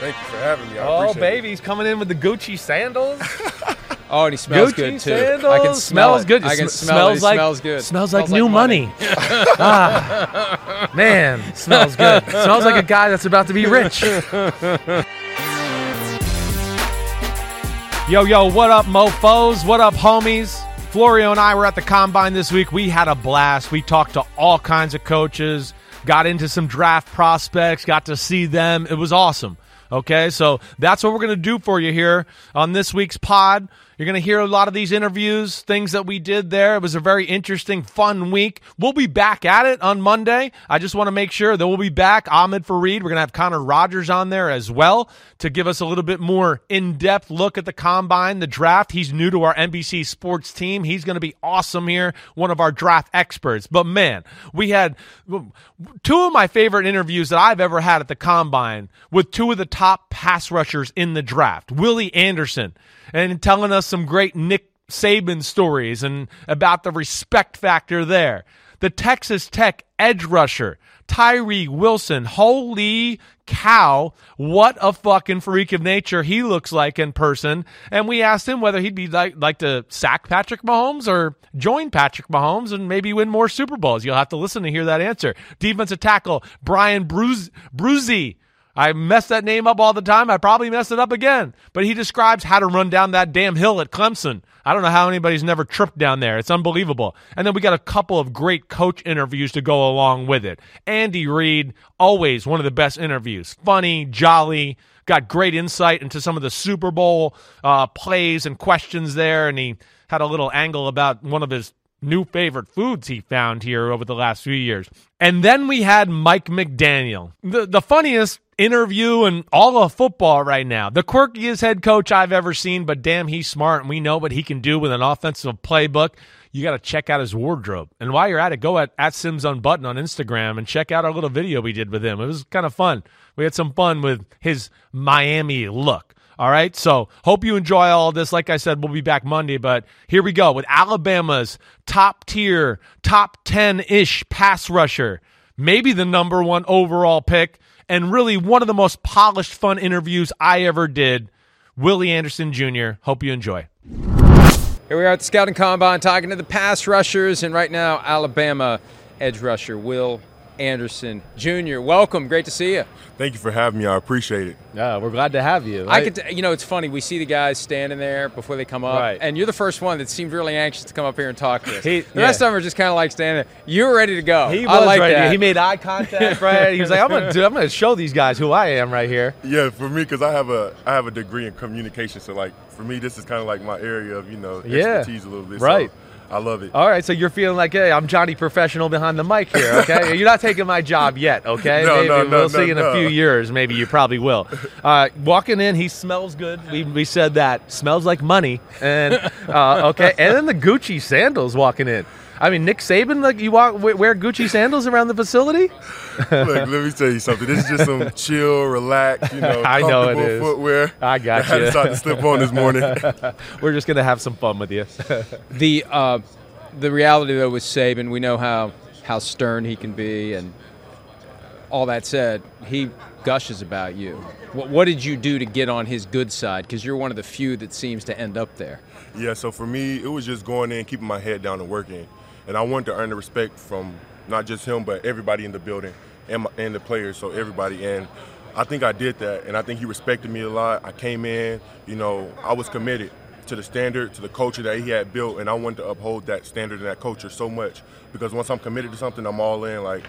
Thank you for having me. I Oh, appreciate baby, he's coming in with the Gucci sandals. Oh, and he smells Gucci good too. Sandals. I can smell smells it. good. I can sm- smell smells it. It like smells good. Smells like new money. ah, man, smells good. smells like a guy that's about to be rich. yo, yo, what up, mofo's? What up, homies? Florio and I were at the combine this week. We had a blast. We talked to all kinds of coaches, got into some draft prospects, got to see them. It was awesome. Okay, so that's what we're going to do for you here on this week's pod. You're going to hear a lot of these interviews, things that we did there. It was a very interesting, fun week. We'll be back at it on Monday. I just want to make sure that we'll be back. Ahmed Fareed, we're going to have Connor Rogers on there as well to give us a little bit more in depth look at the combine, the draft. He's new to our NBC sports team. He's going to be awesome here, one of our draft experts. But man, we had two of my favorite interviews that I've ever had at the combine with two of the top pass rushers in the draft Willie Anderson and telling us some great Nick Saban stories and about the respect factor there. The Texas Tech edge rusher, Tyree Wilson. Holy cow, what a fucking freak of nature he looks like in person. And we asked him whether he'd be like, like to sack Patrick Mahomes or join Patrick Mahomes and maybe win more Super Bowls. You'll have to listen to hear that answer. Defensive tackle, Brian Bruz- Bruzy. I mess that name up all the time. I probably mess it up again. But he describes how to run down that damn hill at Clemson. I don't know how anybody's never tripped down there. It's unbelievable. And then we got a couple of great coach interviews to go along with it. Andy Reid, always one of the best interviews. Funny, jolly, got great insight into some of the Super Bowl uh, plays and questions there. And he had a little angle about one of his new favorite foods he found here over the last few years. And then we had Mike McDaniel, the, the funniest interview and all of football right now. The quirkiest head coach I've ever seen, but damn, he's smart and we know what he can do with an offensive playbook. You got to check out his wardrobe. And while you're at it, go at, at Simms Unbutton on Instagram and check out our little video we did with him. It was kind of fun. We had some fun with his Miami look. All right. So hope you enjoy all this. Like I said, we'll be back Monday, but here we go with Alabama's top tier, top 10 ish pass rusher, maybe the number one overall pick, and really one of the most polished, fun interviews I ever did. Willie Anderson Jr. Hope you enjoy. Here we are at the Scouting Combine talking to the pass rushers, and right now, Alabama edge rusher Will Anderson Jr. Welcome. Great to see you. Thank you for having me. I appreciate it. Yeah, we're glad to have you. I could, t- you know, it's funny. We see the guys standing there before they come up, Right. and you're the first one that seemed really anxious to come up here and talk to us. He- the rest yeah. of them are just kind of like standing there. You were ready to go. He I was like right. that. He made eye contact, right? He was like, "I'm gonna, do, I'm gonna show these guys who I am right here." Yeah, for me, because I have a I have a degree in communication, so like for me, this is kind of like my area of you know Yeah. expertise a little bit. Right. So I love it. All right, so you're feeling like, hey, I'm Johnny Professional behind the mic here, okay? you're not taking my job yet, okay? No, maybe no, no, we'll no, see in a few years. Maybe you probably will. Uh, walking in, he smells good. We, we said that smells like money, and uh, okay, and then the Gucci sandals walking in. I mean, Nick Saban, like you walk wear Gucci sandals around the facility. Look, let me tell you something. This is just some chill, relax, you know, I know it comfortable footwear. I got I had you. to start to slip on this morning. We're just gonna have some fun with you. the uh, the reality though with Saban, we know how how stern he can be, and all that said, he gushes about you. What, what did you do to get on his good side? Because you're one of the few that seems to end up there. Yeah, so for me, it was just going in, keeping my head down and working. And I wanted to earn the respect from not just him, but everybody in the building and, my, and the players, so everybody. And I think I did that, and I think he respected me a lot. I came in, you know, I was committed to the standard, to the culture that he had built, and I wanted to uphold that standard and that culture so much because once I'm committed to something, I'm all in. Like,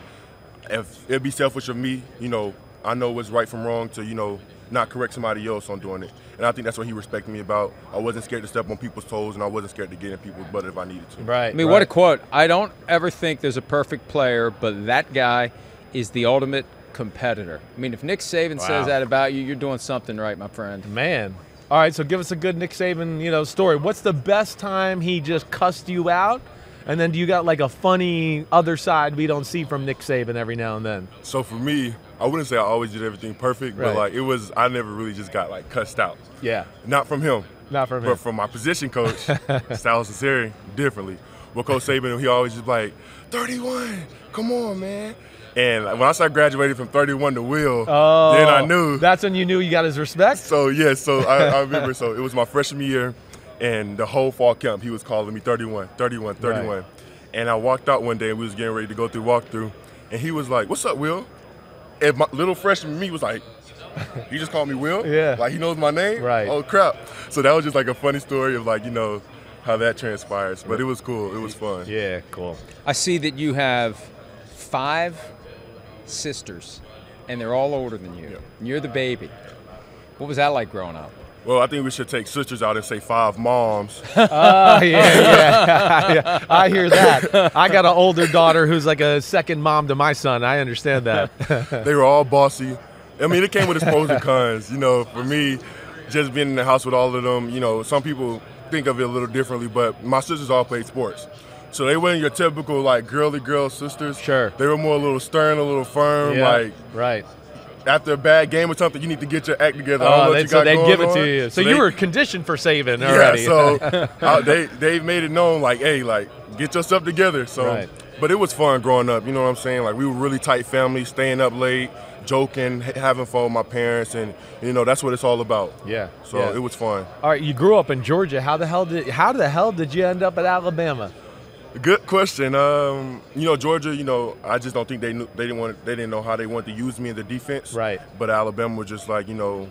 if it'd be selfish of me, you know, I know what's right from wrong to, you know, not correct somebody else on doing it. And I think that's what he respected me about. I wasn't scared to step on people's toes, and I wasn't scared to get in people's butt if I needed to. Right. I mean, what a quote. I don't ever think there's a perfect player, but that guy is the ultimate competitor. I mean, if Nick Saban Wow. says that about you, you're doing something right, my friend. Man. All right, so give us a good Nick Saban, you know, story. What's the best time he just cussed you out? And then do you got like a funny other side we don't see from Nick Saban every now and then? So for me, I wouldn't say I always did everything perfect, Right. but like it was, I never really just got like cussed out. Yeah. Not from him. Not from him. But from my position coach, Sal Sunseri, differently. Well, Coach Saban, he always just like, 31, come on, man. And when I started graduating from 31 to Will, Oh, then I knew. That's when you knew you got his respect? So yeah, so I, I remember. So it was my freshman year, and the whole fall camp, he was calling me 31, 31, 31. Right. And I walked out one day, and we was getting ready to go through walkthrough, and he was like, "What's up, Will?" And my little freshman me was like, "You just called me Will? Yeah. Like he knows my name? Right. Oh crap!" So that was just like a funny story of like you know how that transpires, but it was cool. It was fun. Yeah, cool. I see that you have five sisters, and they're all older than you. Yeah. And you're the baby. What was that like growing up? Well, I think we should take sisters out and say five moms. Oh, yeah, yeah. yeah. I hear that. I got an older daughter who's like a second mom to my son. I understand that. they were all bossy. I mean, it came with its pros and cons. You know, for me, just being in the house with all of them, you know, some people think of it a little differently, but my sisters all played sports. So they weren't your typical like girly girl sisters. Sure. They were more a little stern, a little firm. Yeah, Like right. After a bad game or something, you need to get your act together. I don't know Oh, what they, you so got they give it on. to you. So, you they- were conditioned for Saban already. yeah, so uh, they they made it known like, hey, like get yourself together. So, Right. but it was fun growing up. You know what I'm saying? Like we were really tight family, staying up late, joking, having fun with my parents, and you know that's what it's all about. Yeah, So yeah. it was fun. All right, you grew up in Georgia. How the hell did how the hell did you end up at Alabama? Good question. Um, you know, Georgia. You know, I just don't think they knew they didn't want they didn't know how they wanted to use me in the defense. Right. But Alabama was just like, you know,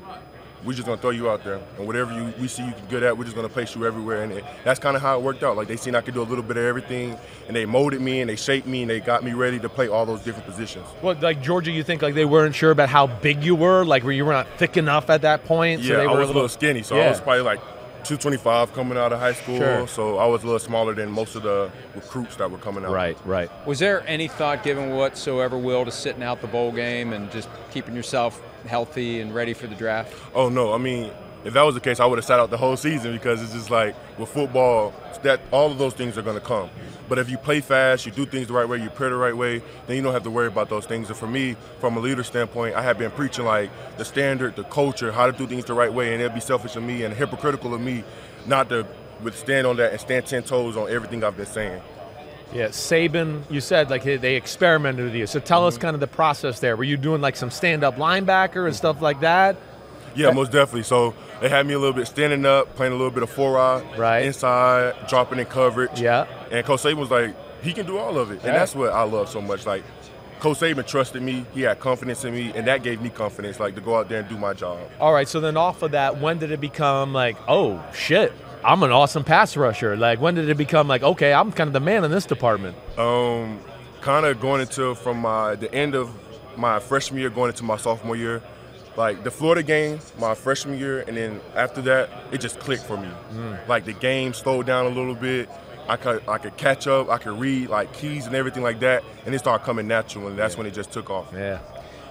we're just gonna throw you out there, and whatever you we see you good at, we're just gonna place you everywhere. And it, that's kind of how it worked out. Like they seen I could do a little bit of everything, and they molded me and they shaped me and they got me ready to play all those different positions. What like Georgia? You think like they weren't sure about how big you were, like where you were not thick enough at that point. so yeah, they I were was a little skinny, so Yeah. I was probably like 225 coming out of high school. Sure. So I was a little smaller than most of the recruits that were coming out. Right, right. Was there any thought given whatsoever, Will, to sitting out the bowl game and just keeping yourself healthy and ready for the draft? Oh no, I mean, if that was the case, I would have sat out the whole season because it's just like with football, that all of those things are going to come. But if you play fast, you do things the right way, you prepare the right way, then you don't have to worry about those things. And for me, from a leader standpoint, I have been preaching like the standard, the culture, how to do things the right way, and it'd be selfish of me and hypocritical of me not to withstand on that and stand ten toes on everything I've been saying. Yeah, Saban. You said like they experimented with you. So tell Mm-hmm. us kind of the process there. Were you doing like some stand-up linebacker and stuff like that? Yeah, most definitely. So they had me a little bit standing up, playing a little bit of four Right. inside, dropping in coverage. Yeah. And Coach Saban was like, he can do all of it, and that's what I love so much. Like, Coach Saban trusted me. He had confidence in me, and that gave me confidence, like to go out there and do my job. All right. So then off of that, when did it become like, oh shit, I'm an awesome pass rusher? Like when did it become like, okay, I'm kind of the man in this department? Um, kind of going into from my the end of my freshman year, going into my sophomore year. Like the Florida game, my freshman year, and then after that, it just clicked for me. Like the game slowed down a little bit. I could I could catch up. I could read like keys and everything like that, and it started coming natural, and that's when it just took off. Yeah.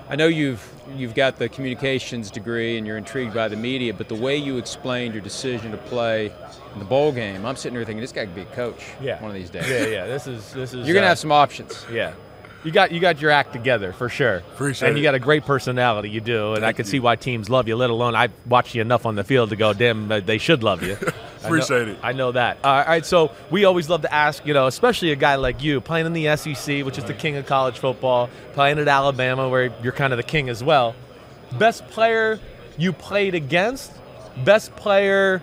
I know you've you've got the communications degree and you're intrigued by the media, but the way you explained your decision to play in the bowl game, I'm sitting here thinking this guy could be a coach Yeah. one of these days. Yeah, yeah. This is this is. You're gonna uh, have some options. Yeah. You got you got your act together for sure. Appreciate it. and you got a great personality. You do, and I can you. see why teams love you. Let alone I watched you enough on the field to go, damn, they should love you. I know- Appreciate it. I know that. all right, so we always love to ask, you know, especially a guy like you playing in the SEC, which is the king of college football, playing at Alabama, where you're kind of the king as well. Best player you played against, best player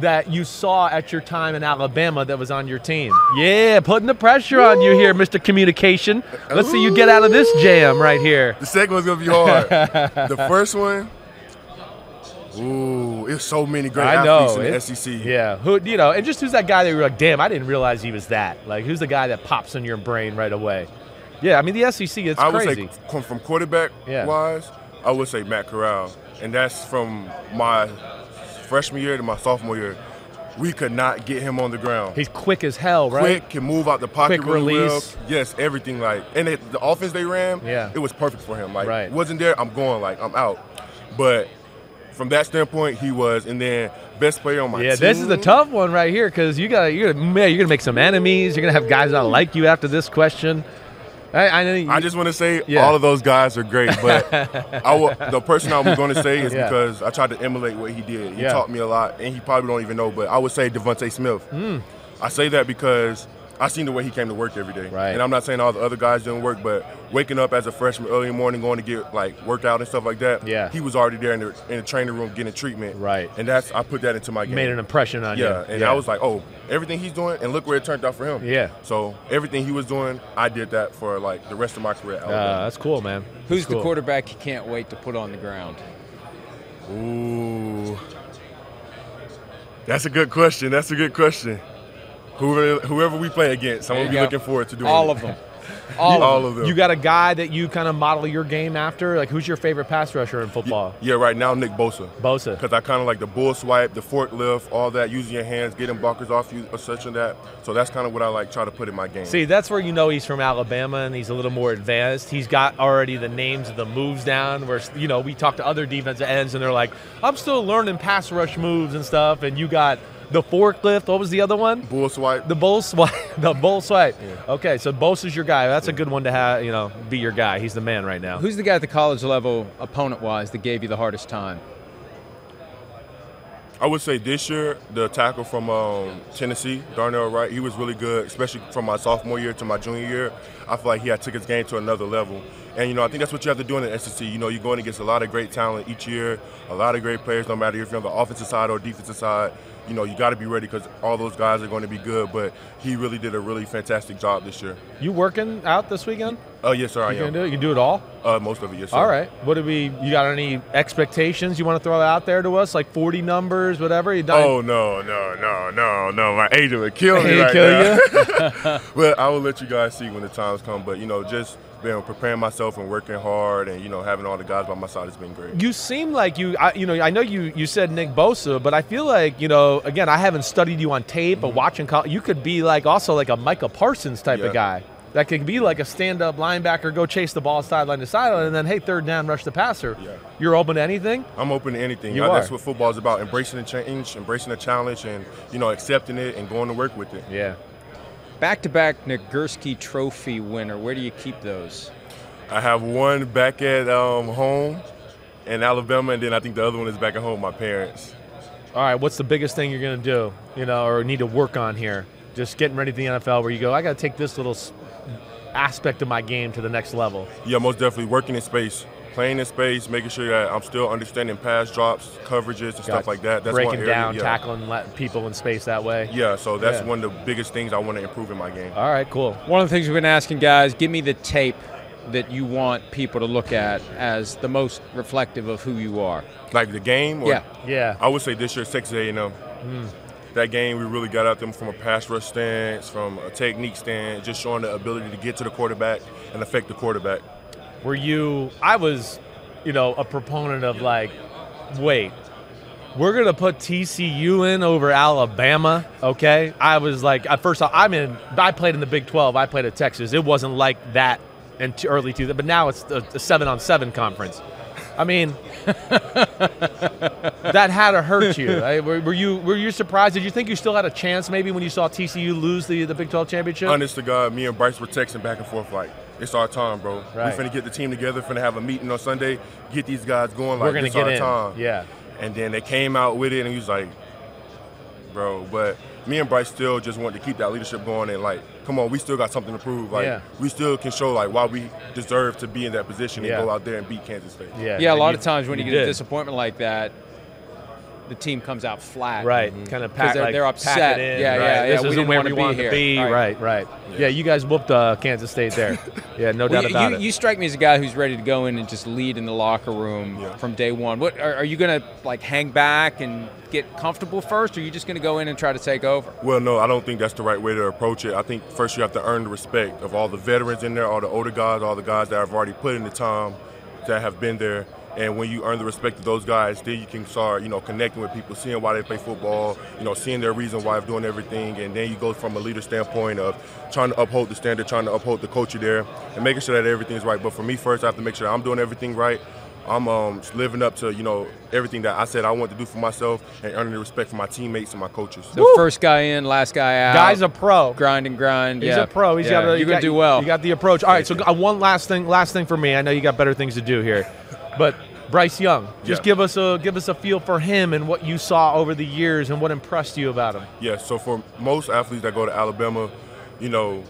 that you saw at your time in Alabama that was on your team? Yeah, putting the pressure on you here, Mr. Communication. Let's see you get out of this jam right here. The second one's gonna be hard. the first one, ooh, it's so many great I know. athletes in the It- SEC. Yeah, who you know, and just who's that guy that you're like, damn, I didn't realize he was that. Like, who's the guy that pops in your brain right away? Yeah, I mean the SEC, it's I would crazy. say qu- from quarterback Yeah. wise, I would say Matt Corral, and that's from my freshman year to my sophomore year. We could not get him on the ground. He's quick as hell, right? quick, can move out the pocket Quick really release. well. Yes, everything like, and it, the offense they ran, Yeah. it was perfect for him. Like, Right. wasn't there? I'm going. Like, I'm out. But from that standpoint, he was. And then best player on my team. Yeah, team. this is a tough one right here because you got you're gonna man, you're gonna make some enemies. You're gonna have guys not like you after this question. I, I know. You, I just want to say Yeah. all of those guys are great, but I the person I'm going to say is Yeah. because I tried to emulate what he did. He Yeah. taught me a lot, and he probably don't even know. But I would say DeVonta Smith. Hmm. I say that because I seen the way he came to work every day. Right. And I'm not saying all the other guys didn't work, but waking up as a freshman early in the morning, going to get like workout and stuff like that. Yeah. He was already there in the in the training room getting treatment. Right. And that's I put that into my game. made an impression on you. Yeah, and I was like, oh, everything he's doing, and look where it turned out for him. Yeah. So everything he was doing, I did that for like the rest of my career. at Alabama. Uh, that's cool, man. Who's That's the quarterback you can't wait to put on the ground? Ooh, that's a good question. That's a good question. Whoever, whoever we play against, I'm gonna be go. looking forward to doing All it. of them. All, All of them. of them. You got a guy that you kind of model your game after? Like, who's your favorite pass rusher in football? Yeah, right now Nick Bosa. Bosa. Because I kind of like the bull swipe, the forklift, all that, using your hands, getting blockers off you, or such and that. So that's kind of what I like try to put in my game. See, that's where you know he's from Alabama and he's a little more advanced. He's got already the names of the moves down. Where you know we talk to other defensive ends and they're like, "I'm still learning pass rush moves and stuff." And you got the forklift. What was the other one? bull swipe. The bull swipe. The bull swipe. Okay, so Bose Bosa's your guy. That's a good one to have. You know, be your guy. He's the man right now. Who's the guy at the college level, opponent wise, that gave you the hardest time? I would say this year, the tackle from um, Tennessee, Darnell Wright, he was really good, especially from my sophomore year to my junior year. I feel like he had took his game to another level. And, you know, I think that's what you have to do in the SEC. You know, you're going against a lot of great talent each year, a lot of great players, no matter if you're on the offensive side or defensive side. You know, you got to be ready because all those guys are going to be good. But he really did a really fantastic job this year. You working out this weekend? Oh, yes, sir, I You can am. do it. You can do it all. Uh, most of it, yes, sir. All right. What do we? You got any expectations you want to throw out there to us? Like 40 numbers, whatever. You done? Oh no no no no no! My agent would kill me right kill now. but I will let you guys see when the times come. But you know, just been preparing myself and working hard, and you know, having all the guys by my side has been great. You seem like you, I, you know, I know you, you said Nick Bosa, but I feel like, you know, again, I haven't studied you on tape, but watching, col- you could be like also like a Micah Parsons type of guy. That could be like a stand-up linebacker, go chase the ball sideline to sideline, and then hey, third down, rush the passer. Yeah. You're open to anything. I'm open to anything. You Uh, That's what football is about: embracing the change, embracing the challenge, and you know, accepting it and going to work with it. Yeah. Back to back Nagurski Trophy winner. Where do you keep those? I have one back at um, home in Alabama, and then I think the other one is back at home with my parents. All right. What's the biggest thing you're going to do, you know, or need to work on here? Just getting ready for the NFL, where you go, I got to take this little aspect of my game to the next level. Yeah, most definitely working in space, playing in space, making sure that I'm still understanding pass drops, coverages, and stuff like that. That's breaking one area, down, yeah. tackling let people in space that way. Yeah, so that's Yeah. one of the biggest things I want to improve in my game. All right, cool. One of the things we've been asking guys, give me the tape that you want people to look at as the most reflective of who you are. Like the game, or, Yeah. Yeah. I would say this year Texas A&M. Hmm. That game, we really got at them from a pass rush stance, from a technique stance, just showing the ability to get to the quarterback and affect the quarterback. Were you? I was, you know, a proponent of like, wait, we're gonna put TCU in over Alabama. Okay. I was like, at first, I'm in. I played in the Big 12. I played at Texas. It wasn't like that in early 2000, but now it's a, a seven on seven conference. I mean, that had to hurt you. I- were, were you were you surprised? Did you think you still had a chance maybe when you saw TCU lose the, the Big 12 championship? Honest to God, me and Bryce were texting back and forth like, it's our time, bro. Right. We finna get the team together, finna have a meeting on Sunday, get these guys going like We're gonna this get our in. time. Yeah. And then they came out with it, and he was like, bro. But me and Bryce still just wanted to keep that leadership going, and like, come on, we still got something to prove. Like, Yeah. we still can show like why we deserve to be in that position Yeah. and go out there and beat Kansas State. Yeah. Yeah, a lot of times when you, you get a disappointment like that, the team comes out flat. Right, kind of pack, they're- like, they're pack upset. it in. Yeah, right. yeah, This yeah, we isn't didn't where we want to be. Right. Right, right. Yeah. you guys whooped uh, Kansas State there. Yeah, no Well, doubt you, about you, it. you strike me as a guy who's ready to go in and just lead in the locker room Yeah. from day one. What are, are you going to like hang back and get comfortable first, or are you just going to go in and try to take over? Well, no, I don't think that's the right way to approach it. I think first you have to earn the respect of all the veterans in there, all the older guys, all the guys that have already put in the time, that have been there. And when you earn the respect of those guys, then you can start, you know, connecting with people, seeing why they play football, you know, seeing their reason why they're doing everything. And then you go from a leader standpoint of trying to uphold the standard, trying to uphold the culture there, and making sure that everything's right. But for me, first, I have to make sure I'm doing everything right. I'm um, living up to, you know, everything that I said I want to do for myself and earning the respect from my teammates and my coaches. So first guy in, last guy out. Guy's a pro. grind and grind. He's yeah. a pro. He's Yeah. got. A, You're you going got- to do well. You got the approach. All right. So uh, one last thing. Last thing for me. I know you got better things to do here, but Bryce Young. Just Yeah. give us a give us a feel for him and what you saw over the years and what impressed you about him. Yeah, so for most athletes that go to Alabama, you know,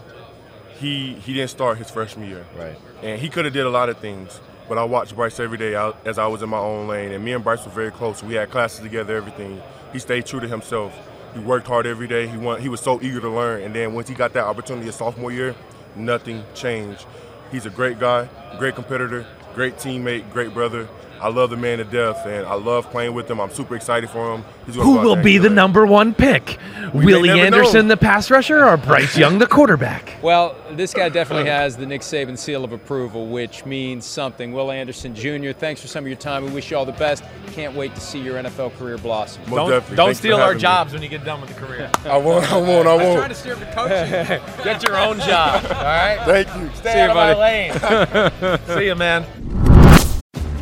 he he didn't start his freshman year. Right. And he could have did a lot of things, but I watched Bryce every day out as I was in my own lane, and me and Bryce were very close. We had classes together, everything. He stayed true to himself. He worked hard every day. He want, he was so eager to learn, and then once he got that opportunity his sophomore year, nothing changed. He's a great guy, great competitor, great teammate, great brother. I love the man to death, and I love playing with him. I'm super excited for him. He's Who will be the number one pick? We Willie Anderson, know. the pass rusher, or Bryce Young, the quarterback? Well, this guy definitely has the Nick Saban seal of approval, which means something. Will Anderson Jr., thanks for some of your time. We wish you all the best. Can't wait to see your NFL career blossom. Most Don't, definitely. don't Thanks steal our having me. jobs when you get done with the career. I won't. I won't. I won't. I'm trying to steer the coaching. Get your own job. All right. Thank you. Stay See you, out of my lane. See you, man.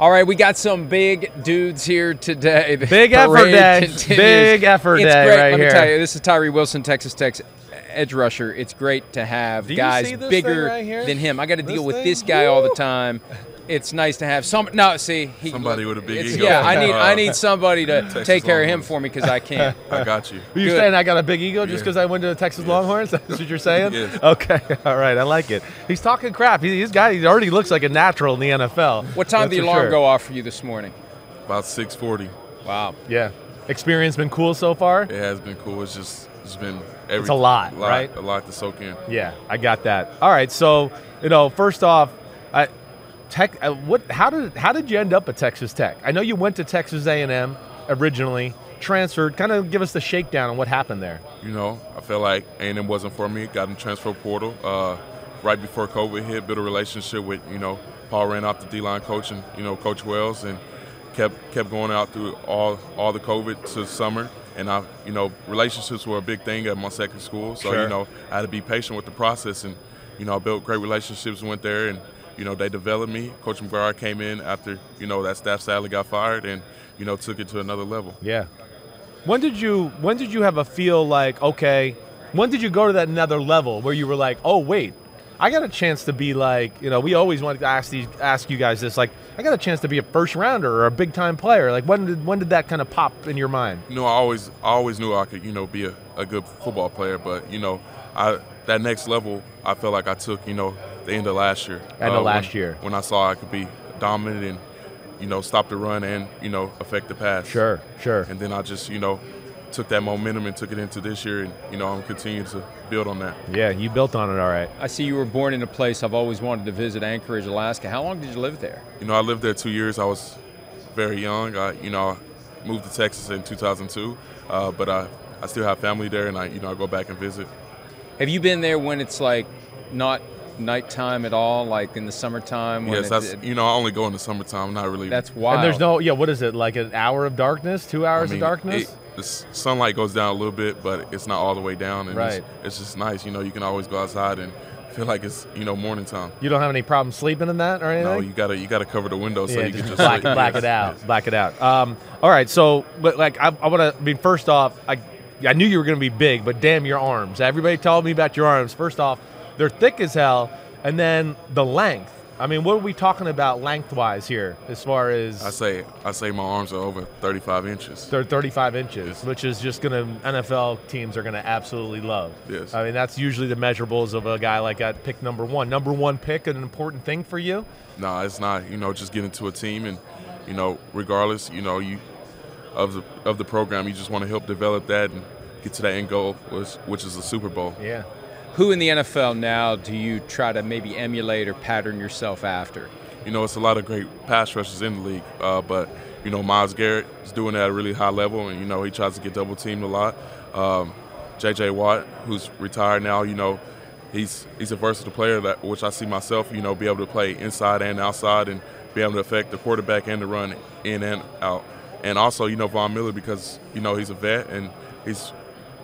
All right, we got some big dudes here today. The Big effort day. continues. Big effort it's day great. right Let here. me tell you, this is Tyree Wilson, Texas Tech's edge rusher. It's great to have Do guys bigger right than him. I got to This deal with thing? this guy all the time. It's nice to have some. No, see, he, Somebody with a big it's- ego. Yeah, I need I Uh, need somebody to Texas take care of him for me because I can't. I got you. Are you Good. saying I got a big ego just Yeah. because I went to the Texas Longhorns? That's what you're saying? Yes. Okay. All right. I like it. He's talking crap. He, he's guy. He already looks like a natural in the NFL. What time That's did the for alarm sure. go off for you this morning? About 640. Wow. Yeah. Experience been cool so far. It has been cool. It's just it's been every, It's a lot, right? A lot to soak in. Yeah, I got that. All right, so you know, first off, I, Tech. Uh, what? How did how did you end up at Texas Tech? I know you went to Texas A and M originally, transferred. Kind of give us the shakedown on what happened there. You know, I felt like A&M wasn't for me. Got in transfer portal uh, right before COVID hit. Built a relationship with you know Paul Randolph the D-line coach and you know Coach Wells and kept kept going out through all all the COVID to summer. And I, you know, relationships were a big thing at my second school. So Sure. you know, I had to be patient with the process, and you know, I built great relationships. Went there, and you know, they developed me. Coach McGuire came in after you know that staff sadly got fired, and you know, took it to another level. Yeah. When did you When did you have a feel like okay? When did you go to that another level where you were like, oh wait, I got a chance to be like, you know, we always wanted to ask these, ask you guys this. Like, I got a chance to be a first rounder or a big time player. Like, when did when did that kind of pop in your mind? You know, I always I always knew I could you know be a, a good football player, but you know, I that next level I felt like I took you know the end of last year. End of uh, last when, year. when I saw I could be dominant and you know stop the run and you know affect the pass. Sure, sure. And then I just you know took that momentum and took it into this year, and you know I'm continuing to build on that. Yeah, you built on it all right. I see you were born in a place I've always wanted to visit, Anchorage, Alaska. How long did you live there? You know, I lived there two years. I was very young. I, you know, moved to Texas in 2002, uh, but I, I still have family there, and I, you know, I go back and visit. Have you been there when it's like not nighttime at all, like in the summertime? When yes, it- that's you know, I only go in the summertime. Not really. That's wild. And there's no, yeah, what is it? Like an hour of darkness, two I hours mean, of darkness? it- the sunlight goes down a little bit, but it's not all the way down, and Right. it's, it's just nice. You know, you can always go outside and feel like it's you know morning time. you don't have any problem sleeping in that or anything? No, you gotta you gotta cover the window so yeah, you just can just black, sleep. black Yes, it out. yes. Black it out. Um, all right, so but like I, I want to. I mean, first off, I I knew you were going to be big, but damn your arms! Everybody told me about your arms. First off, they're thick as hell, and then the length. I mean, what are we talking about lengthwise here, as far as I say I say my arms are over 35 inches. they're 35 inches, Yes. which is just going to NFL teams are going to absolutely love. Yes. I mean, that's usually the measurables of a guy like that pick number one. Number one pick, an important thing for you. No, it's not. You know, just getting to a team, and you know, regardless, you know, you of the of the program, you just want to help develop that and get to that end goal, which, which is the Super Bowl. Yeah. Who in the NFL now do you try to maybe emulate or pattern yourself after? You know, it's a lot of great pass rushers in the league, uh, but you know, Myles Garrett is doing it at a really high level, and you know, he tries to get double teamed a lot. Um, J.J. Watt, who's retired now, you know, he's he's a versatile player that which I see myself, you know, be able to play inside and outside and be able to affect the quarterback and the run in and out. And also, you know, Von Miller because you know he's a vet and he's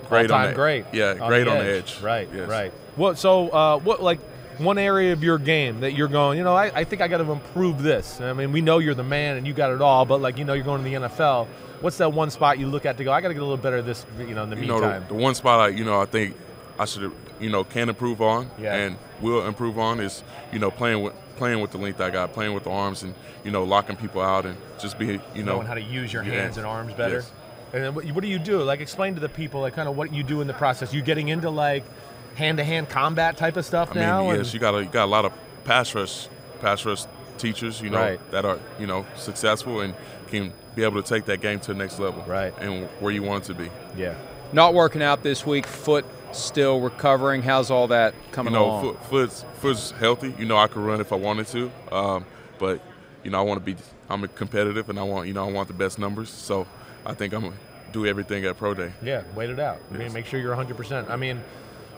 great on the great. Yeah, on great the on the edge. Right, Yes. right. What? So, uh, what like one area of your game that you're going? You know, I, I think I got to improve this. I mean, we know you're the man and you got it all, but like you know, you're going to the NFL. What's that one spot you look at to go? I got to get a little better this. You know, in the you know, meantime. the, the one spot I, you know, I think I should, you know, can improve on Yeah. and will improve on is, you know, playing with playing with the length I got, playing with the arms, and you know, locking people out and just be, you know, knowing how to use your yeah. hands and arms better. Yes. And then what, what do you do? Like, explain to the people, like, kind of what you do in the process. You getting into like hand-to-hand combat type of stuff I mean, now? yes, you got a, you got a lot of pass rush, pass rush teachers, you know, Right. that are, you know, successful and can be able to take that game to the next level, Right. and where you want it to be. yeah. Not working out this week, foot still recovering. How's all that coming you know, along? foot, foot's, foot's healthy. You know, I could run if I wanted to, um, but you know, I want to be. I'm a competitive, and I want you know, I want the best numbers. So I think I'm gonna do everything at pro day. Yeah, wait it out. I mean, make sure you're 100%. I mean,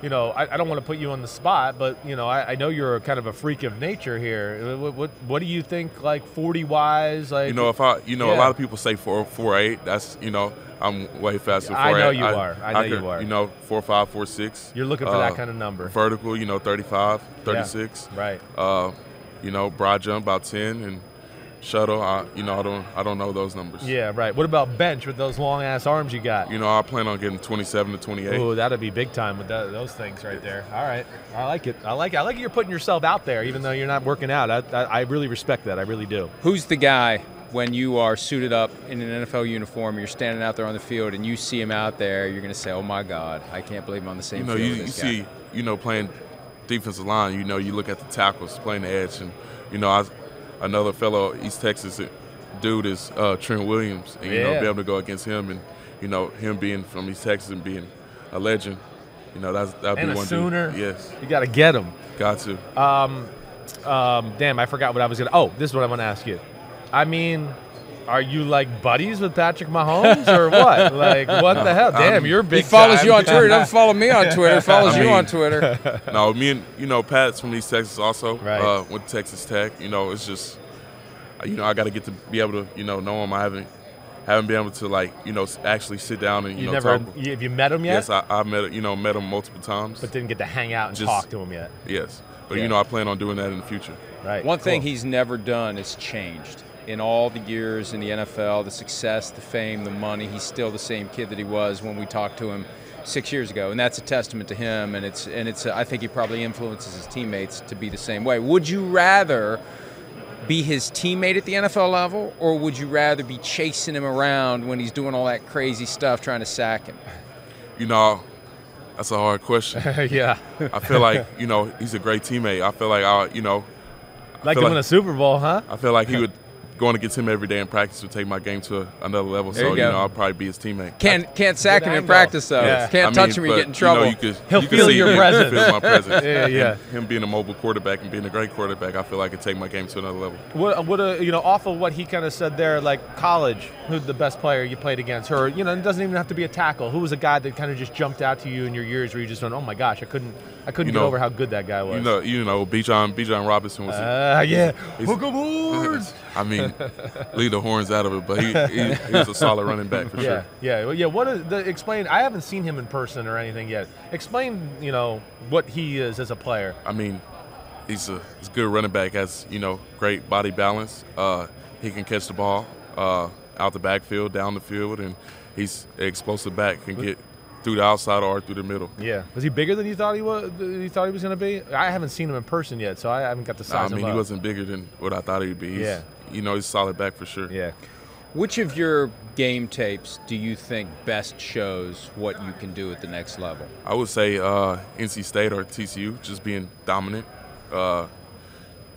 you know, I, I don't want to put you on the spot, but, you know, I, I know you're kind of a freak of nature here. What, what, what do you think, like, 40 wise? Like, You know, if I, you know, Yeah. a lot of people say four, four, eight. That's you know, I'm way faster. I four, know eight. you are. I know you could, are. You know, four, five, four, six. you're looking for that kind of number. Vertical, you know, 35, 36. Right. Uh, you know, broad jump about 10, and shuttle. I, you know, I don't, I don't know those numbers. Yeah, right. What about bench with those long ass arms you got? You know, I plan on getting 27 to 28. Ooh, that'd be big time with that, those things right there. All right, I like it. I like it. I like it. You're putting yourself out there, even though you're not working out. I, I, I really respect that. I really do. Who's the guy when you are suited up in an NFL uniform, you're standing out there on the field, and you see him out there, you're going to say, "Oh my God, I can't believe I'm on the same you know, field you, with you guy." see, you know, playing defensive line, you know, you look at the tackles, playing the edge, and you know, I, another fellow East Texas dude is uh, Trent Williams, and you know, Yeah. be able to go against him, and you know, him being from East Texas and being a legend, you know, that's that'd And be a one Sooner. dude. Yes, You got to get him. got to. Um, damn, I forgot what I was gonna. Oh, this is what I want to ask you. I mean, are you like buddies with Patrick Mahomes or what? Like, what the hell? Damn, you're big. he follows time. you on Twitter. He doesn't follow me on Twitter. He follows I you on Twitter. no, me and you know, Pat's from East Texas also. Right. Uh, went to Texas Tech. You know, it's just, you know, I got to get to be able to, you know, know him. I haven't, haven't been able to like, you know, actually sit down and you, You know, never. talk. You, have you met him yet? Yes, I, I've met, you know, met him multiple times. but didn't get to hang out and Just- talk to him yet. yes, but Yeah. you know, I plan on doing that in the future. Right. One thing he's never done is changed. In all the years in the NFL, the success, the fame, the money, he's still the same kid that he was when we talked to him six years ago, and that's a testament to him. And it's and it's I think he probably influences his teammates to be the same way. Would you rather? Be his teammate at the NFL level, or would you rather be chasing him around when he's doing all that crazy stuff trying to sack him? You know, that's a hard question. yeah. I feel like you know he's a great teammate. I feel like I, you know, I Like him to win a Super Bowl, huh? I feel like he would going against him every day in practice would take my game to another level. There so you go. know, I'll probably be his teammate. Can't can't sack him in practice though. Yeah. Can't I touch him, you get in trouble. You, know, you could, He'll you feel see your him, presence. Feel my presence. Yeah, And yeah. Him being a mobile quarterback and being a great quarterback, I feel like it take my game to another level. What, what uh, you know, off of what he kind of said there, like college, who's the best player you played against? Or you know, it doesn't even have to be a tackle. Who was a guy that kind of just jumped out to you in your years where you just went, oh my gosh, I couldn't, I couldn't You get know- over how good that guy was. You know, you know, Bijan, B. John Robinson was. uh, yeah, hook horns. I mean, leave the horns out of it, but he, he, he was a solid running back for Yeah, sure. yeah, well, yeah. What is the explain? I haven't seen him in person or anything yet. Explain, you know, what he is as a player. I mean, he's a he's a good running back. Has you know great body balance. Uh, he can catch the ball uh, out the backfield, down the field, and he's an explosive back. Can get through the outside or through the middle. Yeah, was he bigger than you thought he was? You thought he was going to be? I haven't seen him in person yet, so I haven't got the size. Nah, I mean, him he up. wasn't bigger than what I thought he'd be. He's, Yeah. You know, he's solid back for sure. Yeah. Which of your game tapes do you think best shows what you can do at the next level? I would say uh, NC State or TCU, just being dominant. Uh,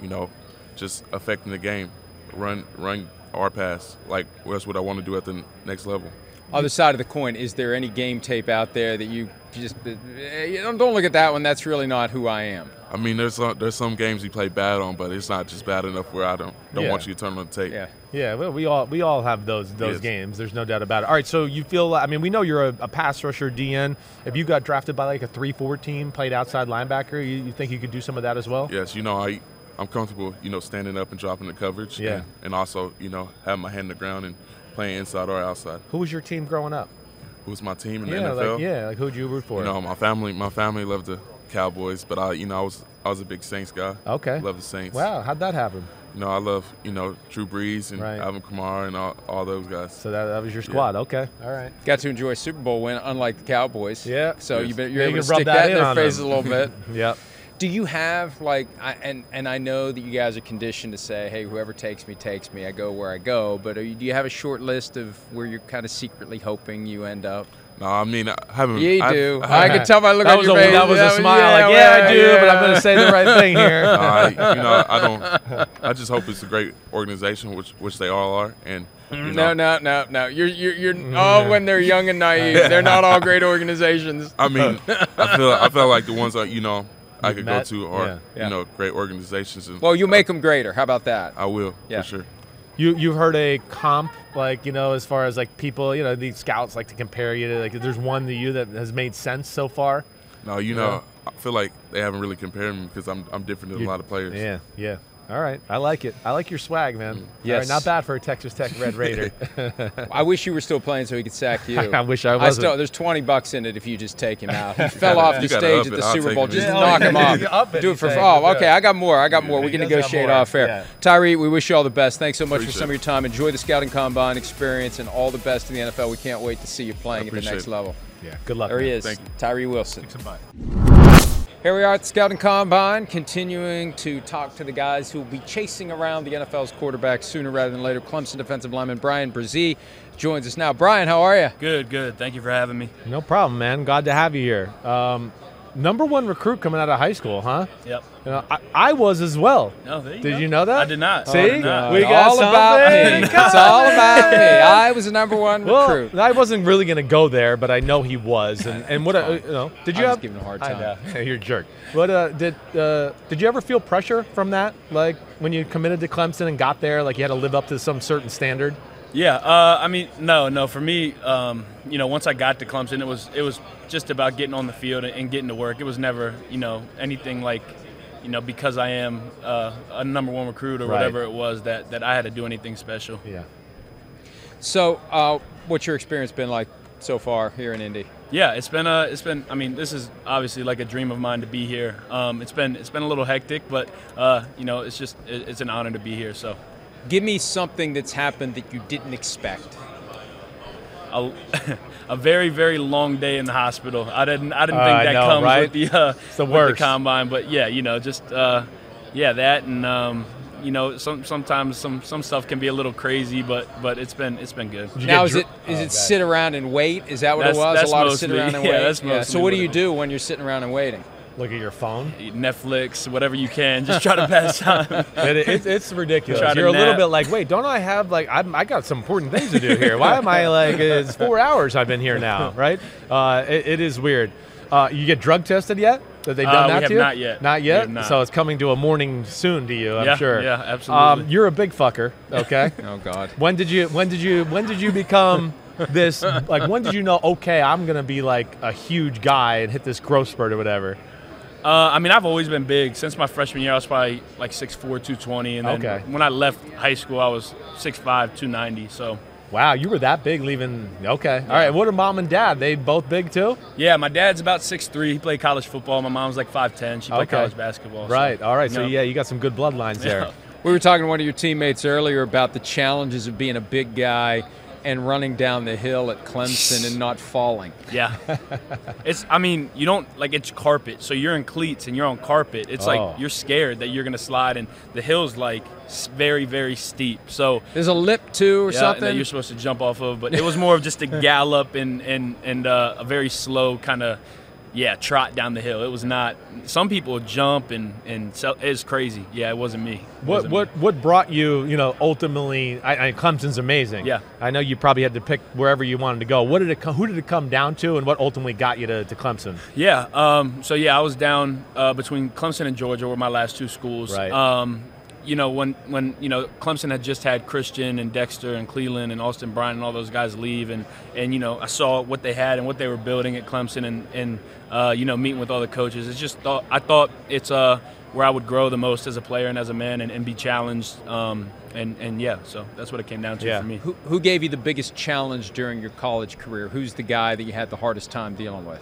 you know, just affecting the game, run, run or pass. Like that's what I want to do at the next level. Other side of the coin, is there any game tape out there that you just eh, you don't, don't look at that one? That's really not who I am. I mean, there's some, there's some games he play bad on, but it's not just bad enough where I don't don't Yeah. want you to turn on the tape. Yeah. Yeah, well, we all we all have those those Yes. games. There's no doubt about it. All right, so you feel? I mean, we know you're a, a pass rusher, DN. If you got drafted by like a three-four team, played outside linebacker, you, you think you could do some of that as well? Yes, you know, I I'm comfortable, you know, standing up and dropping the coverage. Yeah. And, and also, you know, having my hand on the ground and playing inside or outside. Who was your team growing up? Who was my team in the NFL? like yeah, like who'd you root for? You know, my family, my family loved the Cowboys, but I, you know, I was I was a big Saints guy. Okay. Love the Saints. Wow, how'd that happen? You know, I love, you know, Drew Brees and Right. Alvin Kamara and all, all those guys. So that, that was your squad. Okay, all right. Got to enjoy a Super Bowl win, unlike the Cowboys. Yeah. So Yes. you been, you're you able to can rub stick that that, in in their on face a little bit. Yep. Do you have like, I, and and I know that you guys are conditioned to say, "Hey, whoever takes me takes me. I go where I go." But are you, do you have a short list of where you're kind of secretly hoping you end up? No, I mean, I haven't. Yeah, you I've- do. I I could tell by looking at was your a, face. That was a smile. yeah, like, yeah, I well, do, but I'm going to say the right thing here. No, I, you know, I don't. I just hope it's a great organization, which which they all are, and you mm-hmm. No, know, no, no, no. You're you're you're oh, when they're young and naive, they're not all great organizations. I mean, I feel I feel like the ones that you know I could met? go to are Yeah, yeah. you know great organizations, and Well, you'll make them greater. How about that? I will Yeah. for sure. You you've heard a comp like you know as far as like people you know these scouts like to compare you to like there's one to you that has made sense so far. No, you know, I feel like they haven't really compared me because I'm I'm different than You- a lot of players. Yeah, yeah. All right, I like it. I like your swag, man. Yes. right, not bad for a Texas Tech Red Raider. I wish you were still playing so he could sack you. I wish I I wasn't. still, there's 20 bucks in it if you just take him out. He fell off the stage at the I'll Super Bowl. Just Yeah, knock him off. up Do it for say, oh, okay. I got more. I got more. We can negotiate off air. yeah. Tyree, we wish you all the best. Thanks so much for some of your time. Enjoy the scouting combine experience and all the best in the NFL. We can't wait to see you playing at the next it. level. yeah, good luck. There he is, Thank you. Tyree Wilson. Goodbye. Here we are at the Scouting Combine, continuing to talk to the guys who will be chasing around the NFL's quarterbacks sooner rather than later. Clemson defensive lineman Bryan Bresee joins us now. Brian, how are you? Good, good. Thank you for having me. No problem, man. Glad to have you here. Um, number one recruit coming out of high school, huh? Yep. You know, I, I was as well. Oh, there you Did go. you know that? I did not. See? I did not. We It's got all about me. It's all about me. I was the number one Well, recruit. I wasn't really going to go there, but I know he was. And, and what, uh, you know, did you I was have? giving him a hard I time. know. You're a jerk. But uh, did uh, did you ever feel pressure from that? Like when you committed to Clemson and got there, like you had to live up to some certain standard? Yeah. Uh, I mean, no, no. For me, um, you know, once I got to Clemson, it was it was just about getting on the field and getting to work. It was never, you know, anything like, you know, because I am uh, a number one recruit or Right. whatever it was that that I had to do anything special. Yeah. So, uh, what's your experience been like so far here in Indy? Yeah, it's been a, it's been. I mean, this is obviously like a dream of mine to be here. Um, it's been, it's been a little hectic, but uh, you know, it's just, it, it's an honor to be here. So, Give me something that's happened that you didn't expect. a, a very very long day in the hospital. I didn't I didn't Uh, think that know, comes right? with the uh, It's the with worst. combine, but yeah, you know, just uh, yeah that and um, you know some sometimes some some stuff can be a little crazy, but but it's been it's been good. Now is it is it sit around and wait? Is that what That's- it was? a lot of sit around and wait. yeah, wait. that's So what do you do when you're sitting around and waiting? Look at your phone. Netflix, whatever you can, just try to pass time. It, it, it's ridiculous. Try You're a little bit like, wait, don't I have like I'm, I got some important things to do here? Why am I like it's four hours I've been here now, right? Uh, it, it is weird. Uh, you get drug tested yet? Have they done Uh, that to you? not yet. Not yet. not. So it's coming to a morning soon to you, I'm Yeah, sure. yeah, absolutely. Um, you're a big fucker. Okay. Oh God. when did you? When did you? When did you become this? Like when did you know? Okay, I'm gonna be like a huge guy and hit this growth spurt or whatever. Uh, I mean, I've always been big. Since my freshman year, I was probably like 6'4", 220. And then Okay. when I left high school, I was 6'5", 290. So, Wow, you were that big leaving. Okay. All right. What are mom and dad? They both big too? yeah, my dad's about 6'3". He played college football. My mom's like 5'10". She played Okay. college basketball. so, Right. All right. So you know. yeah, you got some good bloodlines there. Yeah. We were talking to one of your teammates earlier about the challenges of being a big guy and running down the hill at Clemson and not falling. Yeah. it's, I mean, you don't, like, it's carpet. So you're in cleats and you're on carpet. It's Oh. like you're scared that you're going to slide. And the hill's, like, very, very steep. So, There's a lip too or yeah, something. that you're supposed to jump off of. But it was more of just a gallop and and and uh, a very slow kind of yeah trot down the hill. It was not. Some people jump and and so, it's crazy. Yeah, it wasn't me. It What wasn't what me. what brought you? You know, ultimately, I, I, Clemson's amazing. Yeah. I know you probably had to pick wherever you wanted to go. What did it? Who did it come down to, and what ultimately got you to, to Clemson? Yeah. Um, so yeah, I was down uh, between Clemson and Georgia were my last two schools. Right. Um, you know when when you know Clemson had just had Christian and Dexter and Cleveland and Austin Bryant and all those guys leave and and you know I saw what they had and what they were building at Clemson and and uh, you know meeting with all the coaches. It's just thought I thought it's uh where I would grow the most as a player and as a man and, and be challenged. Um, and and yeah, so that's what it came down to Yeah. for me. who, who gave you the biggest challenge during your college career? Who's the guy that you had the hardest time dealing with?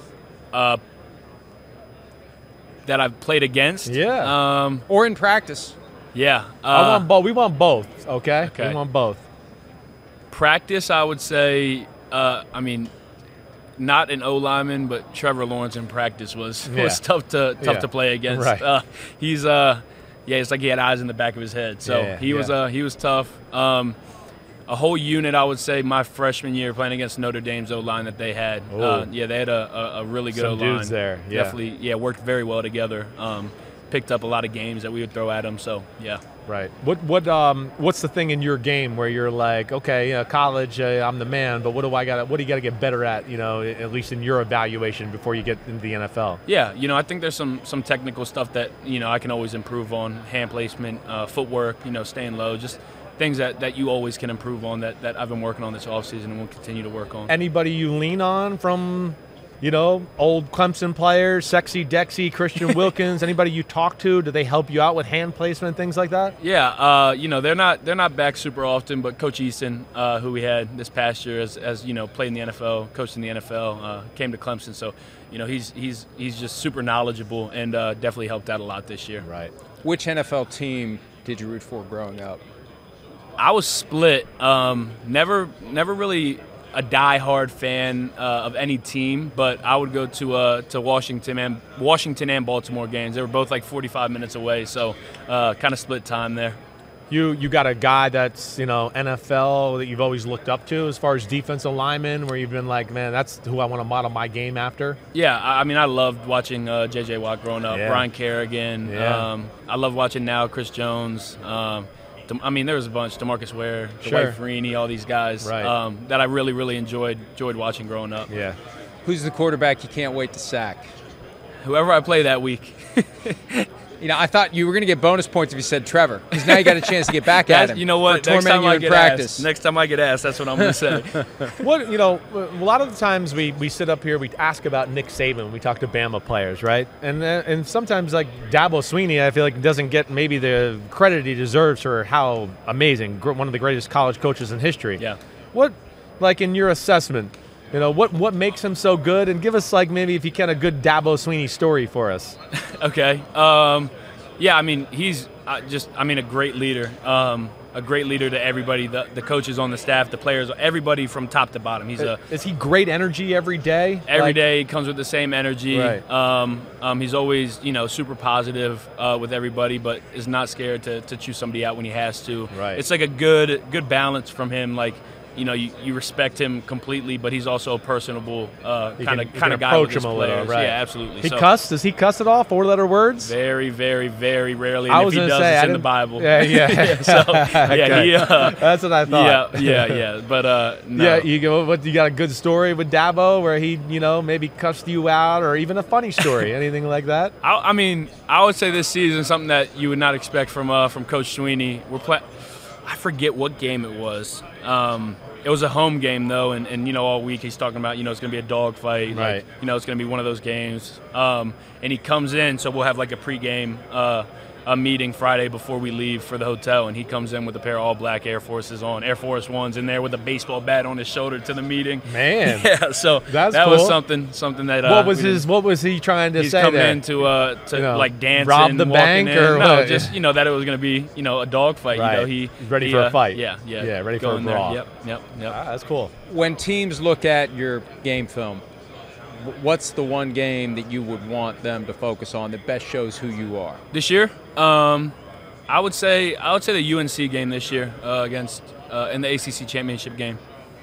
Uh, that I've played against. Yeah. Um, Or in practice? Yeah. Uh, I want both. We want both. Okay. okay. We want both. practice, I would say, uh, I mean, not an O lineman, but Trevor Lawrence in practice was Yeah. was tough to tough Yeah. to play against. Right. Uh, he's uh, yeah, it's like he had eyes in the back of his head. So Yeah, he was uh, he was tough. Um, a whole unit, I would say, my freshman year playing against Notre Dame's O line that they had. Uh, yeah, they had a, a, a really good O line. dudes there, yeah. Definitely, yeah, worked very well together. Um, picked up a lot of games that we would throw at them. So yeah. Right. What what um what's the thing in your game where you're like, okay, you know, college, uh, I'm the man, but what do I got? What do you got to get better at? You know, at least in your evaluation before you get into the NFL. Yeah, you know, I think there's some some technical stuff that you know I can always improve on: hand placement, uh, footwork, you know, staying low, just things that, that you always can improve on. That, that I've been working on this offseason and will continue to work on. Anybody you lean on from, you know, old Clemson players, sexy Dexy, Christian Wilkins? anybody you talk to? Do they help you out with hand placement, things like that? Yeah, uh, you know they're not they're not back super often, but Coach Eason, uh, who we had this past year, as, as you know, played in the NFL, coached in the NFL, uh, came to Clemson, so you know he's he's he's just super knowledgeable and uh, definitely helped out a lot this year. Right. Which NFL team did you root for growing up? I was split. Um, never, never really a die-hard fan uh, of any team, but I would go to uh, to Washington and Washington and Baltimore games. They were both like 45 minutes away, so uh, kind of split time there. You you got a guy that's you know NFL that you've always looked up to as far as defensive lineman, where you've been like, man, that's who I want to model my game after. Yeah, I I mean, I loved watching uh, J.J. Watt growing up. Yeah. Ryan Kerrigan. Yeah. Um, I love watching now Chris Jones. Um, Dem- I mean, there was a bunch. DeMarcus Ware, Sure. Dwight Freeney, all these guys Right. um, that I really, really enjoyed enjoyed watching growing up. Yeah. Who's the quarterback you can't wait to sack? Whoever I play that week. You know, I thought you were going to get bonus points if you said Trevor, because now you got a chance to get back at him. You know what? For Next time you I in get practice. asked, next time I get asked, that's what I'm going to say. What you know, a lot of the times we, we sit up here, we ask about Nick Saban, we talk to Bama players, right? And uh, and sometimes like Dabo Swinney, I feel like doesn't get maybe the credit he deserves for how amazing, one of the greatest college coaches in history. Yeah. What, like in your assessment, you know, what what makes him so good? And give us like maybe if you can a good Dabo Swinney story for us. okay. Um, yeah, I mean, he's uh, just, I mean, a great leader. Um, a great leader to everybody, the, the coaches on the staff, the players, everybody from top to bottom. He's a Is he great energy every day? every Like- day he comes with the same energy. Right. Um, um, he's always, you know, super positive uh, with everybody, but is not scared to, to choose somebody out when he has to. Right. It's like a good good balance from him. Like, you know, you, you respect him completely, but he's also a personable uh, kind of kind of guy approach with his him a little, right. Yeah, absolutely. He So, cuss? Does he cuss at all? Four letter words? Very, very, very rarely. And I if was he gonna does, say, it's I in the Bible. Yeah, yeah. so, yeah, Okay. he, uh, That's what I thought. Yeah, yeah, yeah. But uh, no. Yeah, you go. What you got a good story with Dabo where he, you know, maybe cussed you out, or even a funny story, anything like that? I, I mean, I would say this season something that you would not expect from uh, from Coach Swinney. We're play- I forget what game it was. Um, it was a home game though, and, and you know all week he's talking about you know it's going to be a dog fight. Right. Like, you know it's going to be one of those games. Um, and he comes in, so we'll have like a pregame uh, a meeting Friday before we leave for the hotel, and he comes in with a pair of all black Air Forces on, Air Force Ones, in there with a baseball bat on his shoulder to the meeting. Man. yeah. So That's that was something something that uh, what was his? What was he trying to He's say coming there? in to uh to You know, like dance rob the walking bank in. or no, what? just you know that it was going to be you know a dog fight. You know Right. he He's ready he, for a uh, fight. Yeah, yeah, Yeah, ready for Go a in there. Yep, yep, yep. Ah, that's cool. When teams look at your game film, wh- what's the one game that you would want them to focus on that best shows who you are? This year, um, I would say I would say the UNC game this year uh, against uh, in the ACC championship game.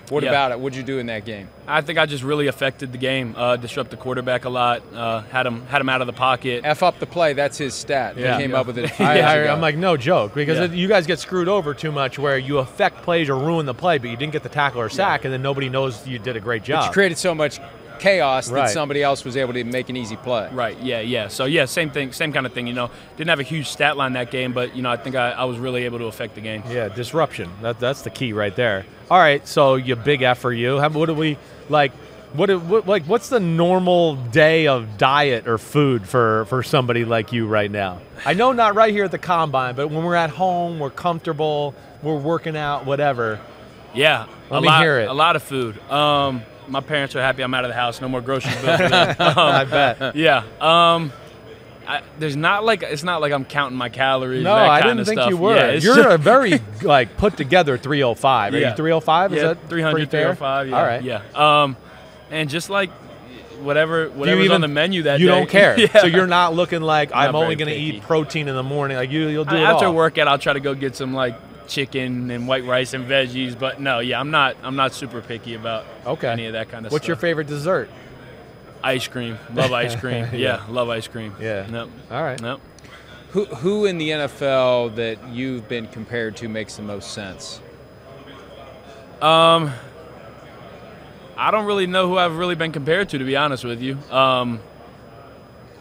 What Yeah. about it? What'd you do in that game? I think I just really affected the game, uh, disrupt the quarterback a lot, uh, had him had him out of the pocket. F up the play. That's his stat. Yeah. He came Yeah. up with it. a I, I, I'm like, no joke, because Yeah. you guys get screwed over too much where you affect plays or ruin the play, but you didn't get the tackle or sack, and then nobody knows you did a great But job. you created so much chaos Right. that somebody else was able to make an easy play. Right. Yeah. Yeah. So yeah, same thing, same kind of thing. You know, didn't have a huge stat line that game, but you know, I think I, I was really able to affect the game. Yeah, disruption. That, that's the key right there. All right, so you big F for you. How, what do we like? What, do- what like what's the normal day of diet or food for for somebody like you right now? I know not right here at the combine, but when we're at home, we're comfortable, we're working out, whatever. Yeah, Let a me lot, hear it. A lot of food. Um, my parents are happy I'm out of the house. No more grocery bills. um, I bet. yeah. Um, I, there's not like it's not like I'm counting my calories. No, that I kind didn't of think stuff. you were. Yeah, You're a very like put together 305. Are Yeah. you 305? Is yeah, that 300, fair? 305, Yeah, All right. Yeah. Um, and just like whatever you whatever's even- on the menu that you day. don't care. yeah. So you're not looking like I'm Not only going to eat protein in the morning. Like you, you'll do I- it after all. workout, I'll try to go get some like chicken and white rice and veggies. But no, yeah, I'm not. I'm not super picky about Okay. any of that kind of What's stuff. What's your favorite dessert? Ice cream. Love ice cream. Yeah. yeah. love ice cream. Yeah. Nope. All right. Nope. Who, who in the NFL that you've been compared to makes the most sense? Um, I don't really know who I've really been compared to, to be honest with you. Um,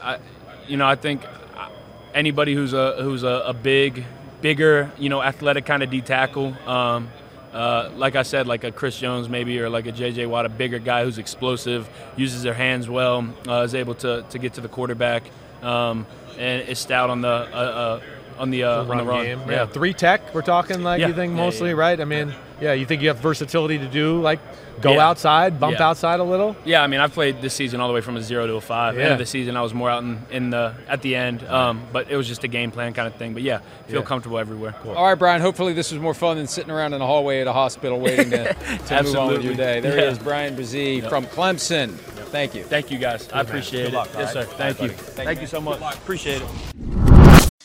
I, you know, I think anybody who's a who's a, a big, bigger, you know, athletic kind of D tackle. Um, uh, like I said, like a Chris Jones maybe, or like a J.J. Watt, a bigger guy who's explosive, uses their hands well, uh, is able to, to get to the quarterback, um, and is stout on the uh, uh, on the uh, on the run. game. Yeah. three tech. We're talking like Yeah. you think Yeah, mostly, yeah. right? I mean, yeah, you think you have versatility to do like go Yeah. outside, bump Yeah. outside a little. Yeah, I mean, I've played this season all the way from a zero to a five. Yeah. End of the season, I was more out in, in the at the end, um, but it was just a game plan kind of thing. But yeah, feel Yeah. comfortable everywhere. Cool. All right, Bryan. Hopefully, this was more fun than sitting around in a hallway at a hospital waiting to, to move on with your day. There he is, Bryan Bresee from Clemson. Thank you. Thank you guys. I appreciate it. luck, yes, sir. right? Thank Bye, you. buddy. Thank, you so much. Appreciate it.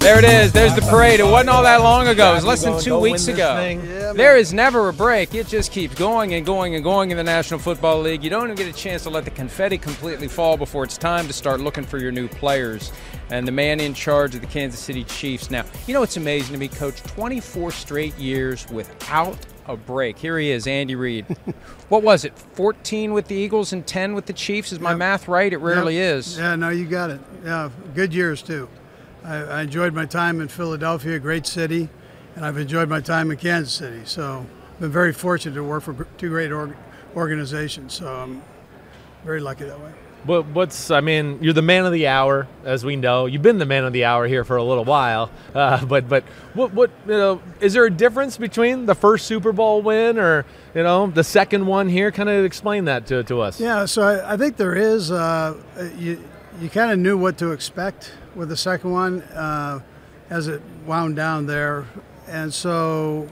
There it is. There's the parade. It wasn't all that long ago. It was less than two weeks ago. there is never a break. It just keeps going and going and going in the National Football League. You don't even get a chance to let the confetti completely fall before it's time to start looking for your new players. And the man in charge of the Kansas City Chiefs now, you know it's amazing to me, Coach? 24 straight years without a break. Here he is, Andy Reid. what was it? 14 with the Eagles and 10 with the Chiefs? Is my math right? It rarely Yep. is. Yeah, no, you got it. Yeah, good years too. I, I enjoyed my time in Philadelphia, great city, and I've enjoyed my time in Kansas City. So, I've been very fortunate to work for two great org- organizations. So, I'm very lucky that way. What, what's I mean, you're the man of the hour, as we know. You've been the man of the hour here for a little while. Uh, but but what what you know is there a difference between the first Super Bowl win or you know the second one here? Kind of explain that to, to us. Yeah, so I, I think there is. Uh, you you kind of knew what to expect with the second one uh, as it wound down there, and so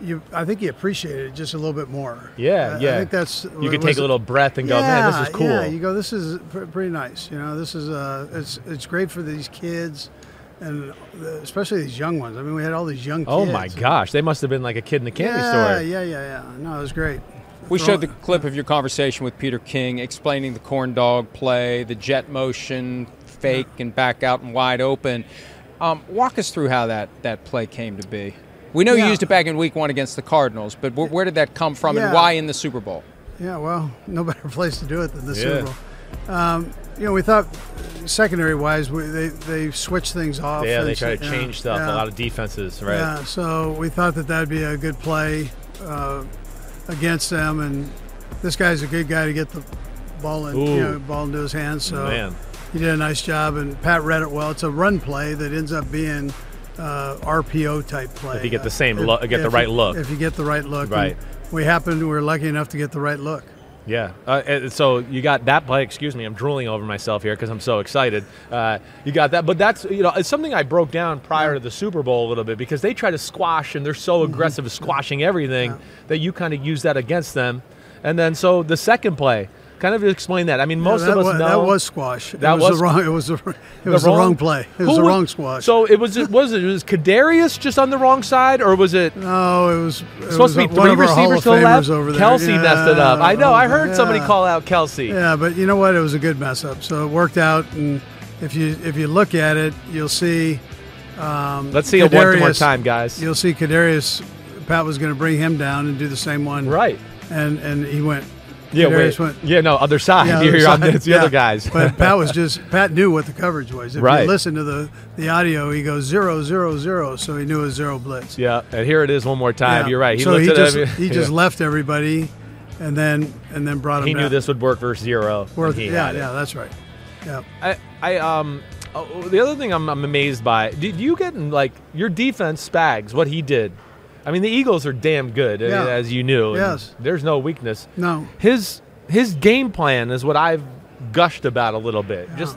you I think you appreciated it just a little bit more. Yeah, I, yeah. I think that's You could take a little breath and go, man, this is cool. Yeah, you go, this is pr- pretty nice. You know, this is uh, it's it's great for these kids, and especially these young ones. I mean, we had all these young kids. Oh my gosh, they must have been like a kid in a candy yeah, store. Yeah, yeah, yeah. yeah. No, it was great. We showed the clip of your conversation with Peter King explaining the corn dog play, the jet motion, fake and back out and wide open. Um, walk us through how that, that play came to be. We know you used it back in week one against the Cardinals, but wh- where did that come from Yeah. and why in the Super Bowl? Yeah, well, no better place to do it than the Yeah. Super Bowl. Um, you know, we thought secondary wise, we, they they switched things off. Yeah, they try to change yeah, stuff. yeah. A lot of defenses, right? Yeah, so we thought that that'd be a good play uh, against them, and this guy's a good guy to get the ball in, you know, ball into his hands. So Man. He did a nice job, and Pat read it well. It's a run play that ends up being uh, RPO type play. If you get the same If- look- get the right you- look. If you get the right look, Right. We happened. We were lucky enough to get the right look. Yeah. Uh, so you got that play. Excuse me, I'm drooling over myself here because I'm so excited. Uh, you got that, but that's you know it's something I broke down prior to the Super Bowl a little bit because they try to squash and they're so Mm-hmm. aggressive at squashing everything that you kind of use that against them. And then so the second play, kind of explain that. I mean, most that of us was, know that was squash. That it was, was the wrong. It was the, it was the wrong, play. It was the wrong squash. So it was. Was it was Kadarius just on the wrong side, or was it? No, it was. It supposed to be was three receivers to the left. Over there. Kelce messed it up. I know. I heard somebody call out Kelce. Yeah, but you know what? It was a good mess up. So it worked out, and if you if you look at it, you'll see. Um, Let's see it one more time, guys. You'll see Kadarius. Pat was going to bring him down and do the same one. Right. And and he went. Yeah, wait. Yeah, no, other side. Yeah, other side. it's the Yeah. other guys. but Pat was just Pat knew what the coverage was. If Right. you listen to the the audio, he goes zero zero zero, so he knew it was zero blitz. Yeah, and here it is one more time. Yeah. You're right. He so he just every- he just left everybody, and then and then brought him. He knew this would work versus zero. Worth, yeah, yeah, that's right. Yeah. I, I um, oh, the other thing I'm, I'm amazed by. Did you get in, like your defense, Spags? What he did? I mean, the Eagles are damn good, I mean, Yeah. as you knew. Yes. There's no weakness. No. His his game plan is what I've gushed about a little bit. Just.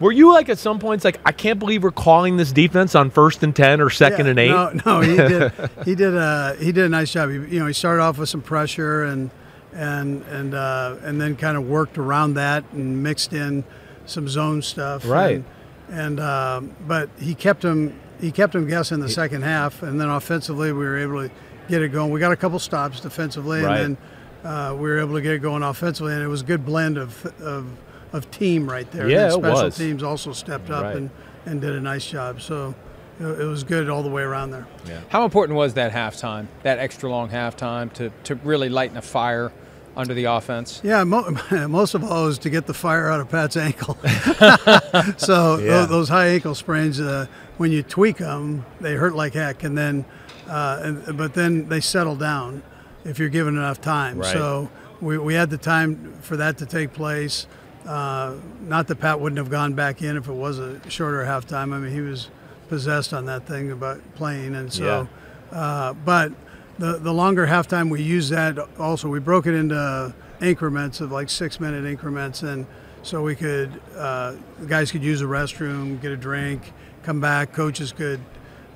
Were you like at some points like I can't believe we're calling this defense on first and ten or second Yeah, and eight? No, no, he did. he did a he did a nice job. He, you know, he started off with some pressure and and and uh, and then kind of worked around that and mixed in some zone stuff. Right. And, and um, but he kept him he kept him guessing the second half, and then offensively we were able to get it going. We got a couple stops defensively, Right. and then uh, we were able to get it going offensively, and it was a good blend of of, of team right there. Yeah, and it special was. teams also stepped up Right. and, and did a nice job. So it, it was good all the way around there. Yeah. How important was that halftime, that extra long halftime, to, to really lighten a fire under the offense? Yeah, mo- most of all is to get the fire out of Pat's ankle. so tho- Yeah. those high ankle sprains, uh, when you tweak them, they hurt like heck, and then, uh, and, but then they settle down if you're given enough time. Right. So we, we had the time for that to take place. Uh, not that Pat wouldn't have gone back in if it was a shorter halftime. I mean, he was possessed on that thing about playing, and so, uh, but the the longer halftime we used that also we broke it into increments of like six minute increments and so we could uh, guys could use the restroom, get a drink, come back. Coaches could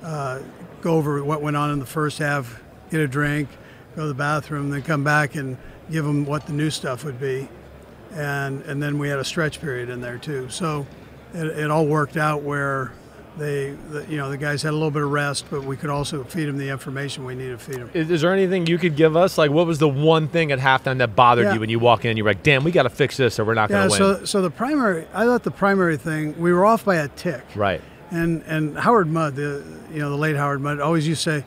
uh, go over what went on in the first half, get a drink, go to the bathroom, then come back and give them what the new stuff would be, and and then we had a stretch period in there too. So it, it all worked out where they, the, you know, the guys had a little bit of rest, but we could also feed them the information we needed to feed them. Is, is there anything you could give us? Like, what was the one thing at halftime that bothered Yeah. you when you walk in and you're like, damn, we got to fix this or we're not Yeah, going to win? so so the primary, I thought the primary thing, we were off by a tick. right. And and Howard Mudd, the you know the late Howard Mudd, always used to say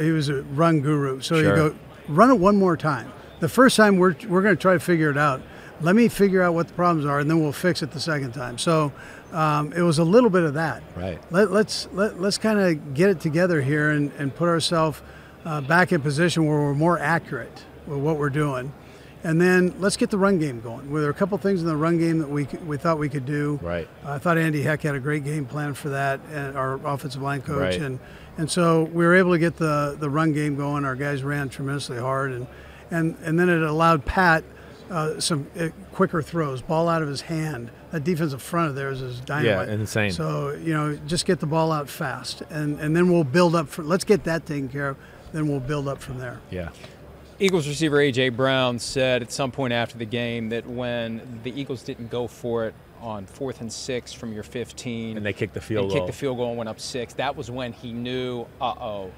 he was a run guru. So Sure. you go run it one more time. The first time we're we're going to try to figure it out. Let me figure out what the problems are, and then we'll fix it the second time. So um, it was a little bit of that. Right. Let, let's let, let's kind of get it together here and, and put ourselves uh, back in position where we're more accurate with what we're doing. And then let's get the run game going. Well, there are a couple things in the run game that we we thought we could do. Right. I thought Andy Heck had a great game plan for that, and our offensive line coach, Right. and and so we were able to get the the run game going. Our guys ran tremendously hard, and and and then it allowed Pat uh, some uh, quicker throws, ball out of his hand. That defensive front of theirs is dynamite. Yeah, insane. So you know, just get the ball out fast, and and then we'll build up. For, let's get that taken care of. Then we'll build up from there. Yeah. Eagles receiver A.J. Brown said at some point after the game that when the Eagles didn't go for it on fourth and six from your 15, And they kicked the field and goal. kicked the field goal and went up six, that was when he knew, uh oh.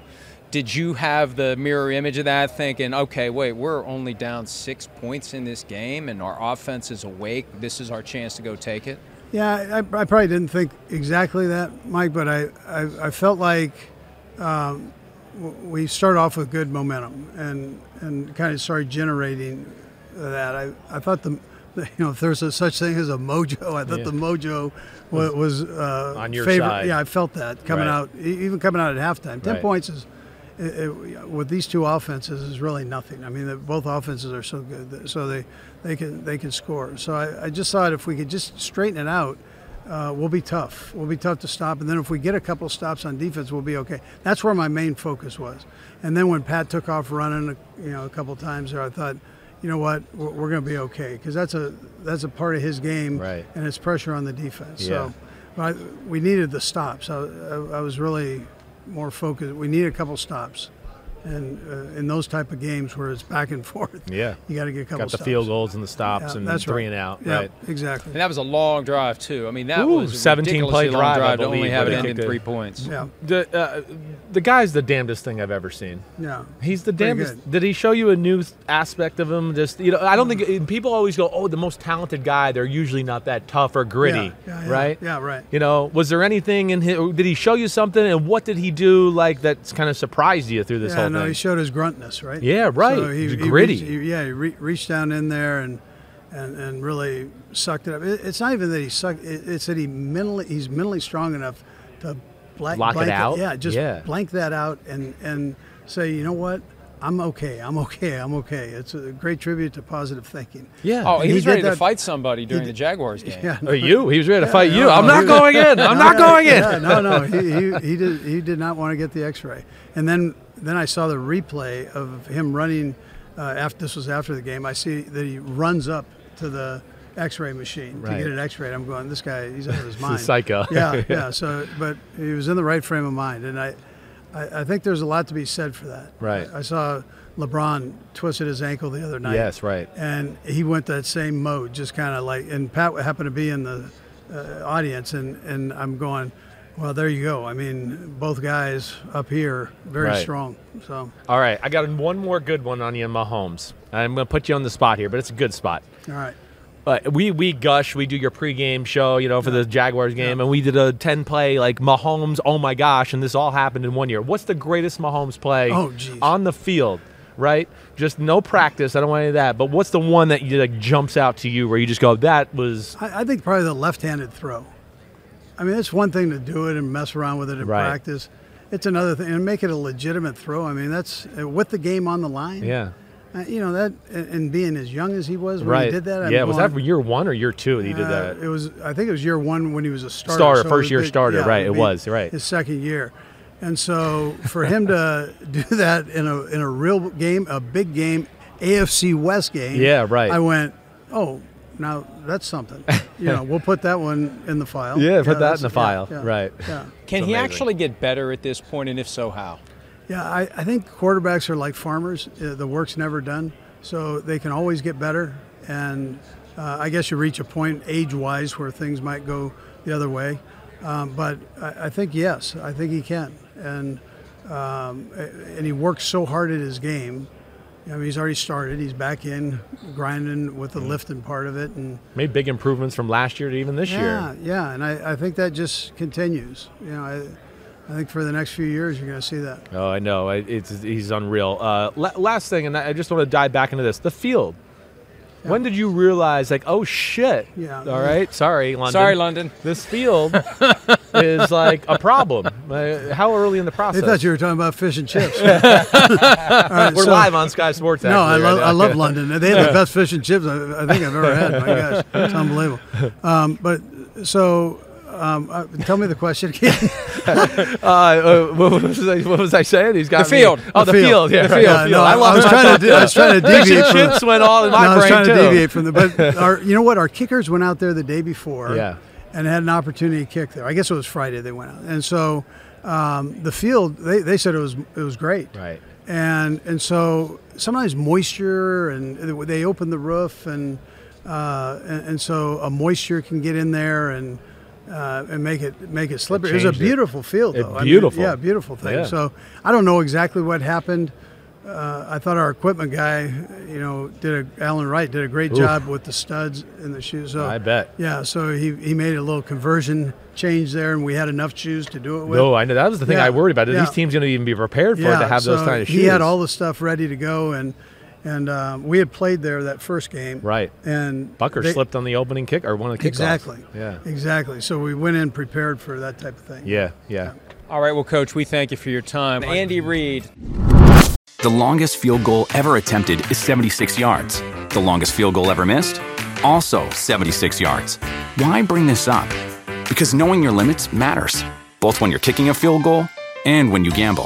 Did you have the mirror image of that, thinking, okay, wait, we're only down six points in this game and our offense is awake. This is our chance to go take it? Yeah, I, I probably didn't think exactly that, Mike, but I, I, I felt like um, we started off with good momentum and, and kind of started generating that. I, I thought the, the- you know, if there's a such thing as a mojo, I thought Yeah. the mojo was, was uh, On your favorite. side. Yeah, I felt that coming Right. out, e- even coming out at halftime. Ten Right. points is. It, it, with these two offenses is really nothing. I mean, the, both offenses are so good, that- so they, they can they can score. So I, I just thought if we could just straighten it out, uh, we'll be tough. We'll be tough to stop. And then if we get a couple stops on defense, we'll be okay. That's where my main focus was. And then when Pat took off running, you know, a couple times there, I thought, you know what, we're, we're going to be okay because that's a that's a part of his game, Right. and it's pressure on the defense. Yeah. So I, we needed the stops. I, I, I was really more focused. We need a couple stops. And uh, in those type of games where it's back and forth, Yeah. you got to get a couple Got the stops. field goals and the stops Yeah, and that's three right. and out. Yeah, Right. exactly. And that was a long drive, too. I mean, that Ooh, was a 17 play ridiculously long drive, I drive to only have it end in three points. Yeah. The uh, the guy's the damnedest thing I've ever seen. Yeah. He's the damnedest. Did he show you a new aspect of him? Just you know, I don't think people always go, "Oh, the most talented guy." They're usually not that tough or gritty, Yeah, yeah, yeah. right? Yeah, right. You know, was there anything in his? Did he show you something, and what did he do like that's kind of surprised you through this yeah, whole no, thing? he showed his gruntness, right? Yeah, right. So he, He's he gritty. reached- he- yeah, he re- reached down in there and and, and really sucked it up. It, it's not even that he sucked. It, it's that he mentally he's mentally strong enough to blank, Block it blank out? Yeah, just Yeah. blank that out and and say, you know what, I'm okay. I'm okay. I'm okay. It's a great tribute to positive thinking. yeah. Oh, he, He was did ready to fight somebody during did- the Jaguars game. Yeah. Or you? He was ready to Yeah, fight no, you. no, I'm not he- going in. I'm No, not yeah, going in. Yeah, no, no, he, he, he did he did not want to get the X-ray, and then then I saw the replay of him running. Uh, after this was after the game, I see that he runs up to the X-ray machine Right. to get an X-ray. I'm going, this guy, he's out of his mind. psycho. Yeah, yeah. So, but he was in the right frame of mind, and I, I, I think there's a lot to be said for that. Right. I saw LeBron twisted his ankle the other night. Yes, right. And he went that same mode, just kind of like, and Pat happened to be in the uh, audience, and, and I'm going, well, there you go. I mean, both guys up here, very Right. strong. So, All right, I got one more good one on you, Mahomes. I'm going to put you on the spot here, but it's a good spot. all right. But we we gush. We do your pregame show, you know, for the Jaguars game, and we did a ten play like Mahomes. Oh my gosh! And this all happened in one year. What's the greatest Mahomes play Oh, on the field? Right, just no practice. I don't want any of that. But what's the one that you like jumps out to you where you just go, that was I, I think probably the left-handed throw. I mean, it's one thing to do it and mess around with it in Right. practice. It's another thing, and make it a legitimate throw. I mean, that's uh, with the game on the line. yeah, Uh, you know that, and being as young as he was when right. he did that. I'm yeah, was that year one or year two that he did uh, that? It was. I think it was year one when he was a starter. Starter, so first year starter, yeah, right, it was, right. His second year, and so for him to do that in a in a real game, a big game, AFC West game. Yeah, right. I went, oh, now that's something. you know, we'll put that one in the file. Yeah, put that in the file. yeah, Right. Yeah. Can he actually get better at this point, and if so, how? Yeah, I, I think quarterbacks are like farmers. Uh, The work's never done, so they can always get better. And uh, I guess you reach a point age-wise where things might go the other way. Um, but I, I think yes, I think he can. And um, and he works so hard at his game. I mean, he's already started. He's back in grinding with the lifting part of it, and Made big improvements from last year to even this yeah, year. yeah. Yeah, and I, I think that just continues. You know, I, I think for the next few years you're going to see that. Oh, I know. I- It's he's unreal. Uh, la- last thing, and I just want to dive back into this: the field. When did you realize, like, oh shit? Yeah. All right. Sorry, London. Sorry, London. This field is like a problem. Uh, how early in the They process? thought you were talking about fish and chips. All right, We're so- live on Sky Sports. No, I actually, love right I love London. They have the best fish and chips I, I think I've ever had. My gosh, it's unbelievable. Um, but so, um, uh, tell me the question again. Uh, uh, what, was I, what was I saying? He's got The me- field. Oh, the, The field. field. Yeah, The field. the field. No, I love I was trying to thought I was trying to deviate from- chips went all in my No, I was trying too. to deviate from the. But our, you know what? Our kickers went out there the day before. Yeah. And had an opportunity to kick there. I guess it was Friday they went out, and so um, the field they, they said it was it was great. Right. and and so sometimes moisture and they open the roof and uh, and, and so a moisture can get in there and uh, and make it make it slippery. It was a changed it. beautiful field, It- though. I mean, beautiful. yeah, beautiful thing. Yeah. So I don't know exactly what happened. Uh, I thought our equipment guy, you know, did a Alan Wright did a great Oof. job with the studs in the shoes. So I bet. Yeah, so he, he made a little conversion change there, and we had enough shoes to do it with. No, I know that was the thing Yeah, I worried about. Are yeah. these teams going to even be prepared for it to have those kind of shoes? He had all the stuff ready to go, and and um, we had played there that first game. Right. And Butker they- slipped on the opening kick or one of the kickoffs. Exactly. Yeah. Exactly. So we went in prepared for that type of thing. Yeah. Yeah. All right, well, Coach, we thank you for your time. Andy Reid. The longest field goal ever attempted is 76 yards. The longest field goal ever missed? Also 76 yards. Why bring this up? Because knowing your limits matters, both when you're kicking a field goal and when you gamble.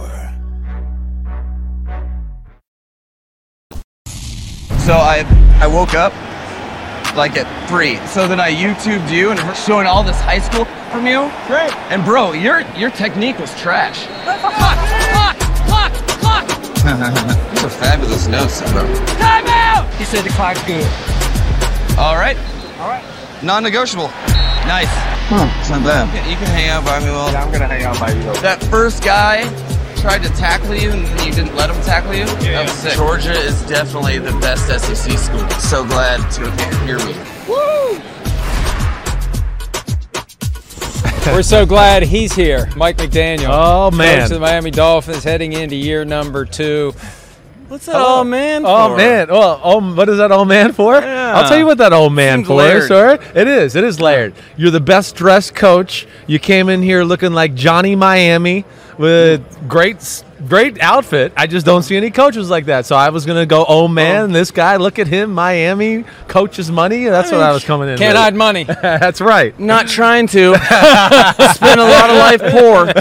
So I I woke up like at three. So then I YouTubed you and we're showing all this high school from you. Great. And bro, your your technique was trash. That's a fabulous note, bro. Time out! He said the clock's good. All right. All right. Non-negotiable. Nice. Hmm, it's not bad. You can hang out by me, Will. Yeah, I'm gonna hang out by you. That first guy tried to tackle you and then you didn't let him tackle you. that was sick. Georgia is definitely the best SEC school. So glad to hear me. Woo! We're so glad he's here, Mike McDaniel. Oh, man. Coach of the Miami Dolphins heading into year number two. What's that old man Oh for? man! Oh, oh, what is that old man for? Yeah. I'll tell you what that old man Seems for, layered. sir. It is. It is layered. You're the best dressed coach. You came in here looking like Johnny Miami with great, great outfit. I just don't see any coaches like that. So I was gonna go, oh man, oh. this guy. Look at him, Miami coaches money. That's what I was coming in. With. Can't with. hide money. That's right. Not trying to. Spend a lot of life poor.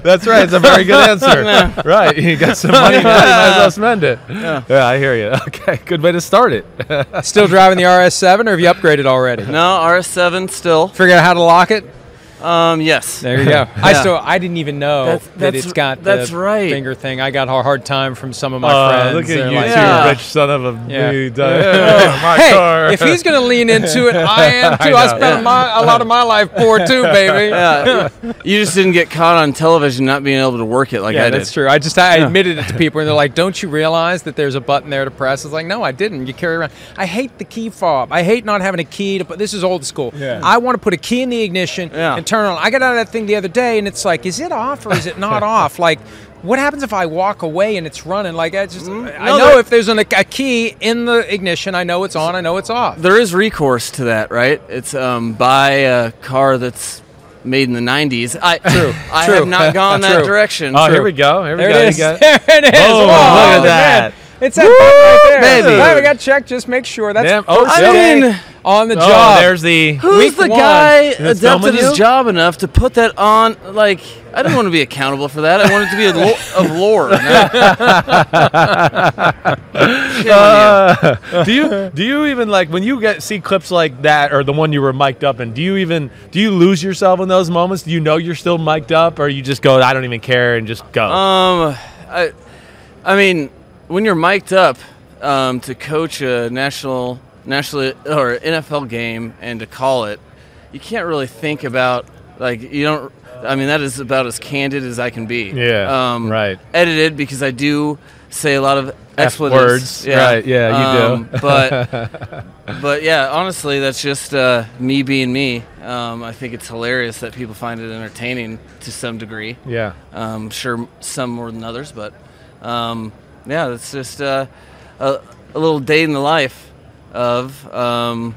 That's right. It's a very good answer. right. You got some money. You might as well spend it. Yeah. yeah, I hear you. Okay, good way to start it. Still driving the RS7, or have you upgraded already? No, RS7 still. Figure out how to lock it. Um, yes. There you go. I Yeah. still I didn't even know That's- that it's got that's the right. finger thing. I got a hard time from some of my Oh, friends. look at you, like, Yeah. rich son of a Yeah. bee. Yeah. my hey, car. if he's gonna lean into it, I am too. I, know. spent my, a lot of my life poor too, baby. Yeah. you just didn't get caught on television not being able to work it like yeah, I did. that's true. I just I admitted it to people, and they're like, "Don't you realize that there's a button there to press?" It's like, no, I didn't. You carry around. I hate the key fob. I hate not having a key to put. This is old school. Yeah. I want to put a key in the ignition Yeah. and turn on. I got out of that thing the other day, and it's like, is it off or is it not off? Like. what happens if I walk away and it's running? Like I just, I No, know there- if there's an, a key in the ignition, I know it's on, I know it's off. There is recourse to that, right? It's um, buy a car that's made in the '90s. I True. I True. have not gone that True. direction. Oh, here we go. Here we There go. it You is. There it is. Boom, Whoa, look at man. That. It's that button right there. baby. Right, we got to check. Just make sure that's Damn. Oh, I day mean- on the Oh, job. there's the. Who's Week the one. guy That's adapted filming his job enough to put that on? Like, I don't want to be accountable for that. I want it to be a lo- of lore. Uh, do you do you even like when you get see clips like that or the one you were mic'd up in? Do you even do you lose yourself in those moments? Do you know you're still mic'd up, or you just go, I don't even care and just go? Um, I, I mean, when you're mic'd up um, to coach a national, national or NFL game and to call it, you can't really think about like you don't. I mean, that is about as candid as I can be. Yeah, Um, right. Edited because I do say a lot of expletives. words, right, yeah, you do. Um, but but yeah, honestly, that's just uh, me being me. Um, I think it's hilarious that people find it entertaining to some degree. Yeah. Um, sure, some more than others, but um, yeah, it's just uh, a, a little day in the life of um,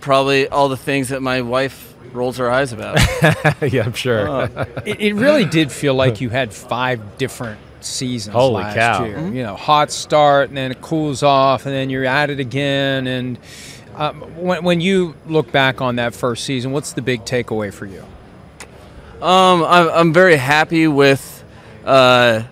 probably all the things that my wife rolls her eyes about. yeah, I'm sure. Oh. it, it really did feel like you had five different seasons Holy last cow. year. Mm-hmm. You know, hot start and then it cools off and then you're at it again. And um, when, when you look back on that first season, what's the big takeaway for you? Um, I'm, I'm very happy with uh,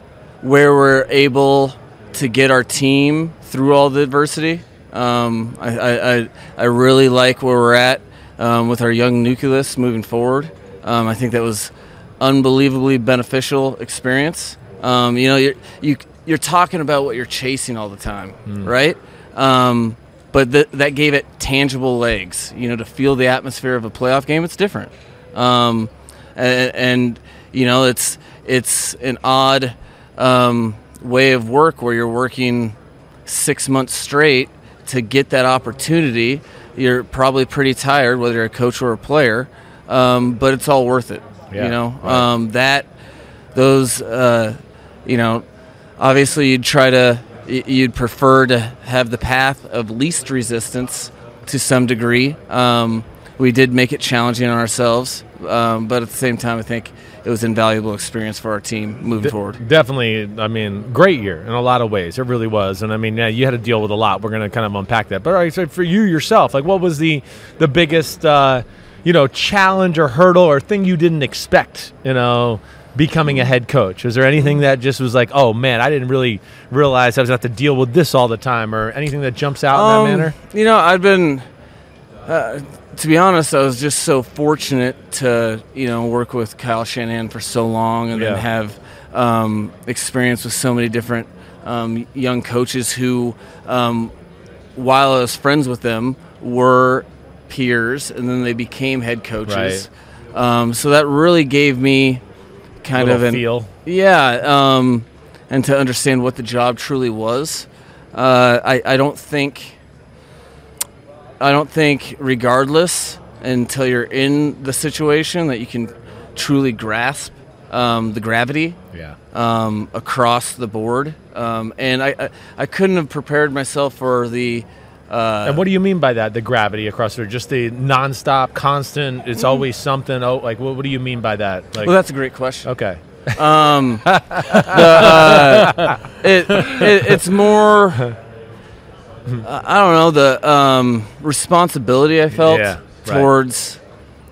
where we're able to get our team through all the adversity. Um, I, I, I, I really like where we're at um, with our young nucleus moving forward. Um, I think that was unbelievably beneficial experience. Um, you know, you're, you, you're talking about what you're chasing all the time, right? Um, but th- that gave it tangible legs. You know, to feel the atmosphere of a playoff game, it's different. Um, and, and you know, it's it's an odd um, way of work where you're working six months straight to get that opportunity. You're probably pretty tired, whether you're a coach or a player, um, but it's all worth it. Yeah, you know, right. um, that those, uh, you know, obviously you'd try to, you'd prefer to have the path of least resistance to some degree. Um, we did make it challenging on ourselves, um, but at the same time, I think it was an invaluable experience for our team moving De- forward. Definitely, I mean, great year in a lot of ways. It really was, and I mean, yeah, you had to deal with a lot. We're going to kind of unpack that. But all right, so for you yourself, like, what was the the biggest, uh, you know, challenge or hurdle or thing you didn't expect? You know, becoming a head coach. Was there anything that just was like, oh man, I didn't really realize I was going to have to deal with this all the time, or anything that jumps out in Um, that manner? You know, I've been, uh, to be honest, I was just so fortunate to, you know, work with Kyle Shanahan for so long and Yeah. then have um, experience with so many different um, young coaches who, um, while I was friends with them, were peers and then they became head coaches. Um, so that really gave me kind of an feel. yeah, um, and to understand what the job truly was. Uh, I, I don't think I don't think regardless until you're in the situation that you can truly grasp um, the gravity Yeah. um, across the board. Um, and I, I I couldn't have prepared myself for the uh, and what do you mean by that? The gravity across there, just the nonstop, constant. It's always something. Oh, like what, what do you mean by that? Like, well, that's a great question. okay. Um, the, uh, it, it, it's more. uh, I don't know the um, responsibility I felt Yeah, right. towards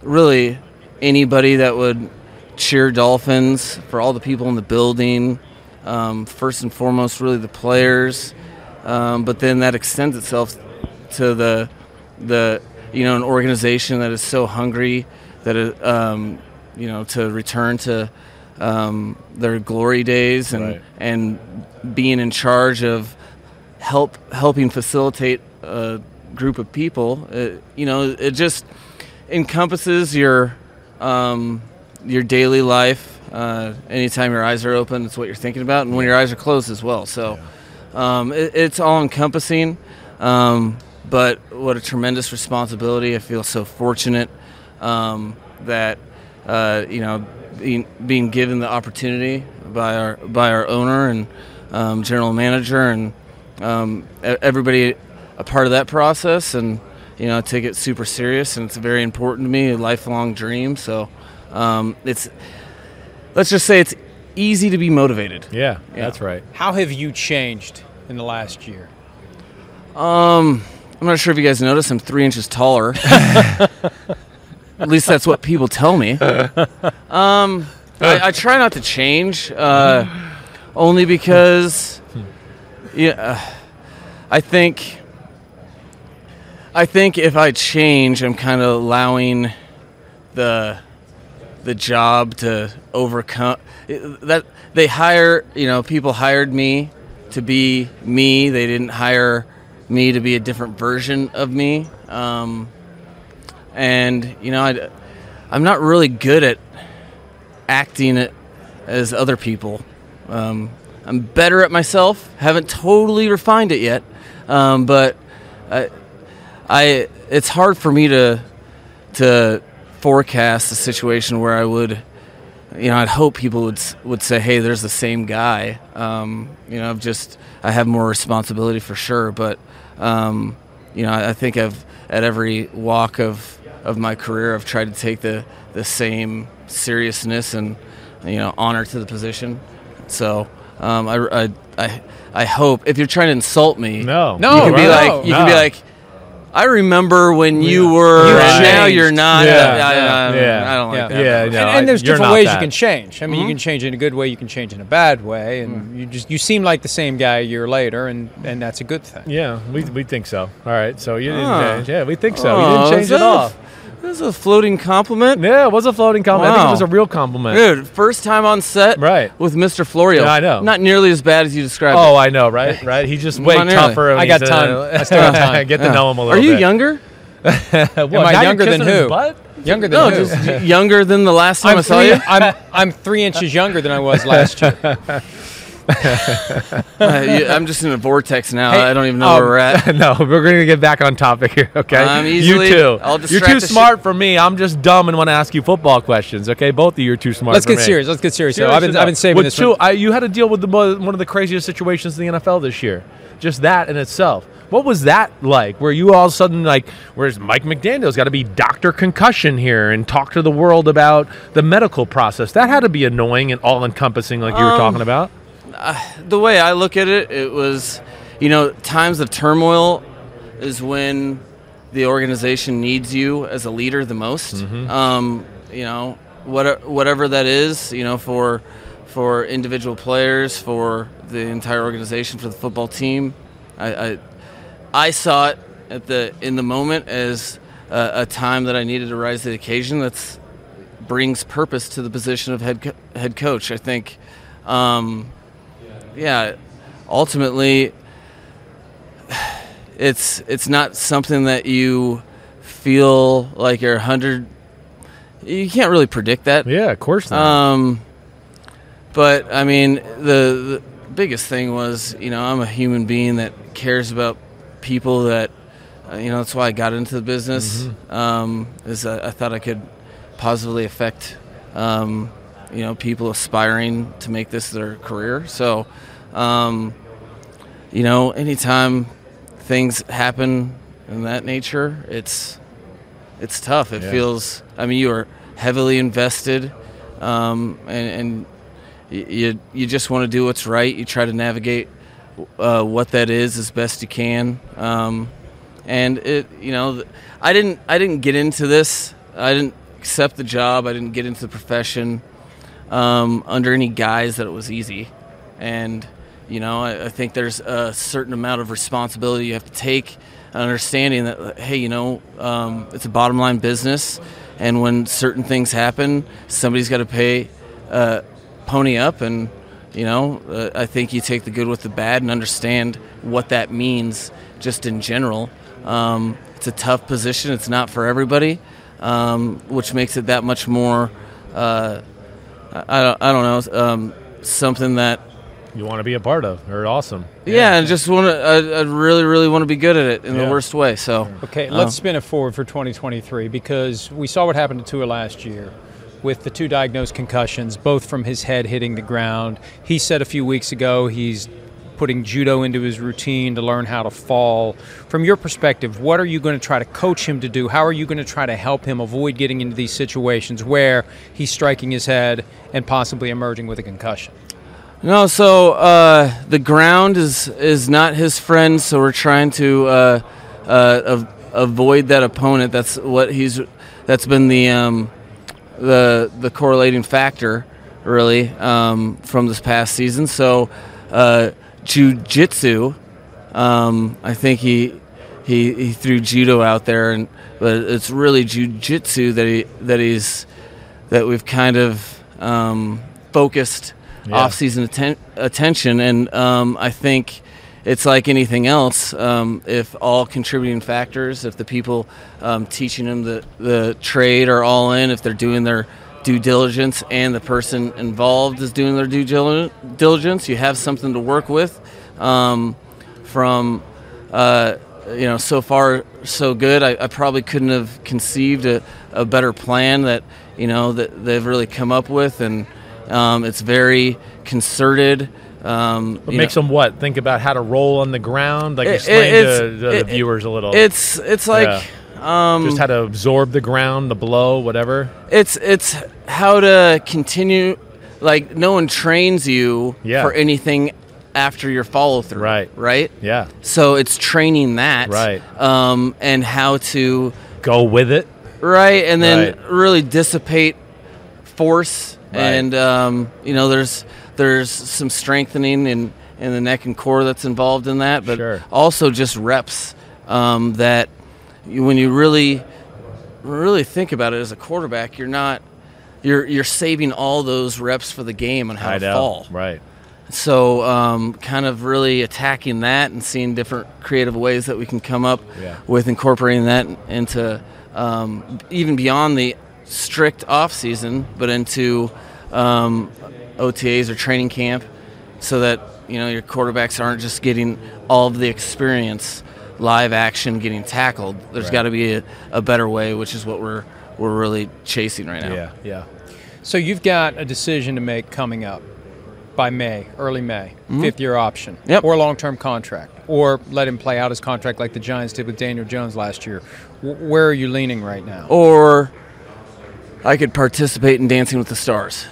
really anybody that would cheer Dolphins for all the people in the building. Um, first and foremost, really the players, um, but then that extends itself to the the you know an organization that is so hungry that it, um, you know to return to um, their glory days and Right. and being in charge of help helping facilitate a group of people. It, you know, it just encompasses your um, your daily life. Uh, anytime your eyes are open, it's what you're thinking about, and when your eyes are closed as well. So um, it, it's all encompassing. Um, but what a tremendous responsibility! I feel so fortunate um, that uh, you know being being given the opportunity by our by our owner and um, general manager and um, everybody a part of that process. And you know, I take it super serious, and it's very important to me, a lifelong dream. So um, it's let's just say it's easy to be motivated. Yeah, that's right. How have you changed in the last year? Um, I'm not sure if you guys noticed, I'm three inches taller. At least that's what people tell me. Um, I, I try not to change, uh, only because, yeah, I think, I think if I change, I'm kind of allowing the the job to overcome that they hire you know people hired me to be me. They didn't hire me to be a different version of me. Um, and you know I, i'm not really good at acting as other people. Um, i'm better at myself haven't totally refined it yet um, but I, I it's hard for me to to forecast a situation where I would, you know, I'd hope people would would say, "Hey, there's the same guy." Um, you know, I've just I have more responsibility for sure, but um, you know, I, I think I've at every walk of of my career, I've tried to take the the same seriousness and you know honor to the position. So um, I, I I I hope if you're trying to insult me, No. no, you No, can be right. like you can be like. I remember when you were, You and now you're not. Yeah, I, I- yeah, I don't like yeah. that. Yeah, and, no, and I- there's you're different ways that. you can change. I mean, you Mhm. can change in a good way. You can change in a bad way, and Mm. you just you seem like the same guy a year later, and and that's a good thing. Yeah, we, we think so. All right, so you didn't change. Yeah, we think so. Oh, you didn't change is at all. A- This is a floating compliment. Yeah, it was a floating compliment. I think it was a real compliment. Dude, first time on set Right. with Mr. Florio. Yeah, I know. Not nearly as bad as you described Oh, it. I know, right? Right. He's just way tougher. I got time. uh, I still got time. Get to Yeah. know him a little Are you bit. younger? What, Am I younger than who? butt? Younger than No, who? just younger than the last time I'm I saw three, you. I'm I'm three inches younger than I was last year. Uh, you- I'm just in a vortex now. Hey, I don't even know um, where we're at. no, we're going to get back on topic here, okay? I'm easily- you too. I'll You're too the smart for me. I'm just dumb and want to ask you football questions, okay? Both of you are too smart Let's for get me. serious. Let's get serious. So I've been enough. I've been saving With this. two, one. I, you had to deal with the, one of the craziest situations in the NFL this year. Just that in itself. What was that like? Where you all of a sudden like, where's Mike McDaniel's got to be Doctor Concussion here and talk to the world about the medical process? That had to be annoying and all encompassing, like you were Um, talking about. The way I look at it, it was, you know, times of turmoil is when the organization needs you as a leader the most. Mm-hmm. Um, you know, what, whatever that is, you know, for for individual players, for the entire organization, for the football team. I I, I saw it at the in the moment as a, a time that I needed to rise to the occasion. That's brings purpose to the position of head co- head coach. I think. Um, yeah, ultimately, it's it's not something that you feel like you're hundred. You can't really predict that. Yeah, of course not. Um, but I mean, the, the biggest thing was, you know, I'm a human being that cares about people. That uh, you know, that's why I got into the business. Um, is I, I thought I could positively affect, um, you know, people aspiring to make this their career. So, um, you know, anytime things happen in that nature, it's it's tough. It Yeah. feels. I mean, you are heavily invested, um, and, and you you just want to do what's right. You try to navigate uh, what that is as best you can. Um, and it, you know, I didn't I didn't get into this. I didn't accept the job. I didn't get into the profession um, under any guise that it was easy. And you know, I, I think there's a certain amount of responsibility you have to take, understanding that hey, you know, um, it's a bottom line business, and when certain things happen, somebody's got to pay, uh, pony up, and you know, uh, I think you take the good with the bad and understand what that means just in general. Um, it's a tough position. It's not for everybody, um, which makes it that much more. Uh, I, I don't, I don't know. Um, something that You want to be a part of. Or awesome. yeah, I just want to. I, I really, really want to be good at it in Yeah. the worst way. So Okay, um, let's spin it forward for 2023 because we saw what happened to Tua last year. with the two diagnosed concussions, both from his head hitting the ground. He said a few weeks ago he's putting judo into his routine to learn how to fall. From your perspective, what are you going to try to coach him to do? How are you going to try to help him avoid getting into these situations where he's striking his head and possibly emerging with a concussion? No, so uh, the ground is is not his friend, so we're trying to uh, uh, av- avoid that opponent. That's what he's. That's been the um, the the correlating factor, really, um, from this past season. So, uh, jujitsu. Um, I think he he he threw judo out there, and but it's really jujitsu that he that he's that we've kind of um, focused Yeah. off-season atten- attention, and um, I think it's like anything else. Um, if all contributing factors, if the people um, teaching them the, the trade are all in, if they're doing their due diligence, and the person involved is doing their due diligence, you have something to work with. Um, from uh, you know, so far so good. I, I probably couldn't have conceived a, a better plan that you know that they've really come up with, and um, it's very concerted. Um, What makes know- them what? Think about how to roll on the ground? Like It- explain it- to, to the it- viewers a little. it's- it's like, um, just how to absorb the ground, the blow, whatever. It's it's how to continue. Like no one trains you Yeah. for anything after your follow through. Right. Right. Yeah. So it's training that. Right. Um, and how to go with it. Right, and then Right. really dissipate force, Right. and um, you know there's there's some strengthening in in the neck and core that's involved in that, but also just reps um, that you, when you really really think about it as a quarterback, you're not you're you're saving all those reps for the game and how I to know. fall. Right. So, um, kind of really attacking that and seeing different creative ways that we can come up Yeah. with incorporating that into um, even beyond the strict off season, but into um, OTAs or training camp, so that you know your quarterbacks aren't just getting all of the experience, live action, getting tackled. There's Right. got to be a, a better way, which is what we're we're really chasing right now. Yeah, yeah. So you've got a decision to make coming up by May, early May, Mhm. fifth year option, or long term contract, or let him play out his contract like the Giants did with Daniel Jones last year. W- where are you leaning right now? Or I could participate in Dancing with the Stars.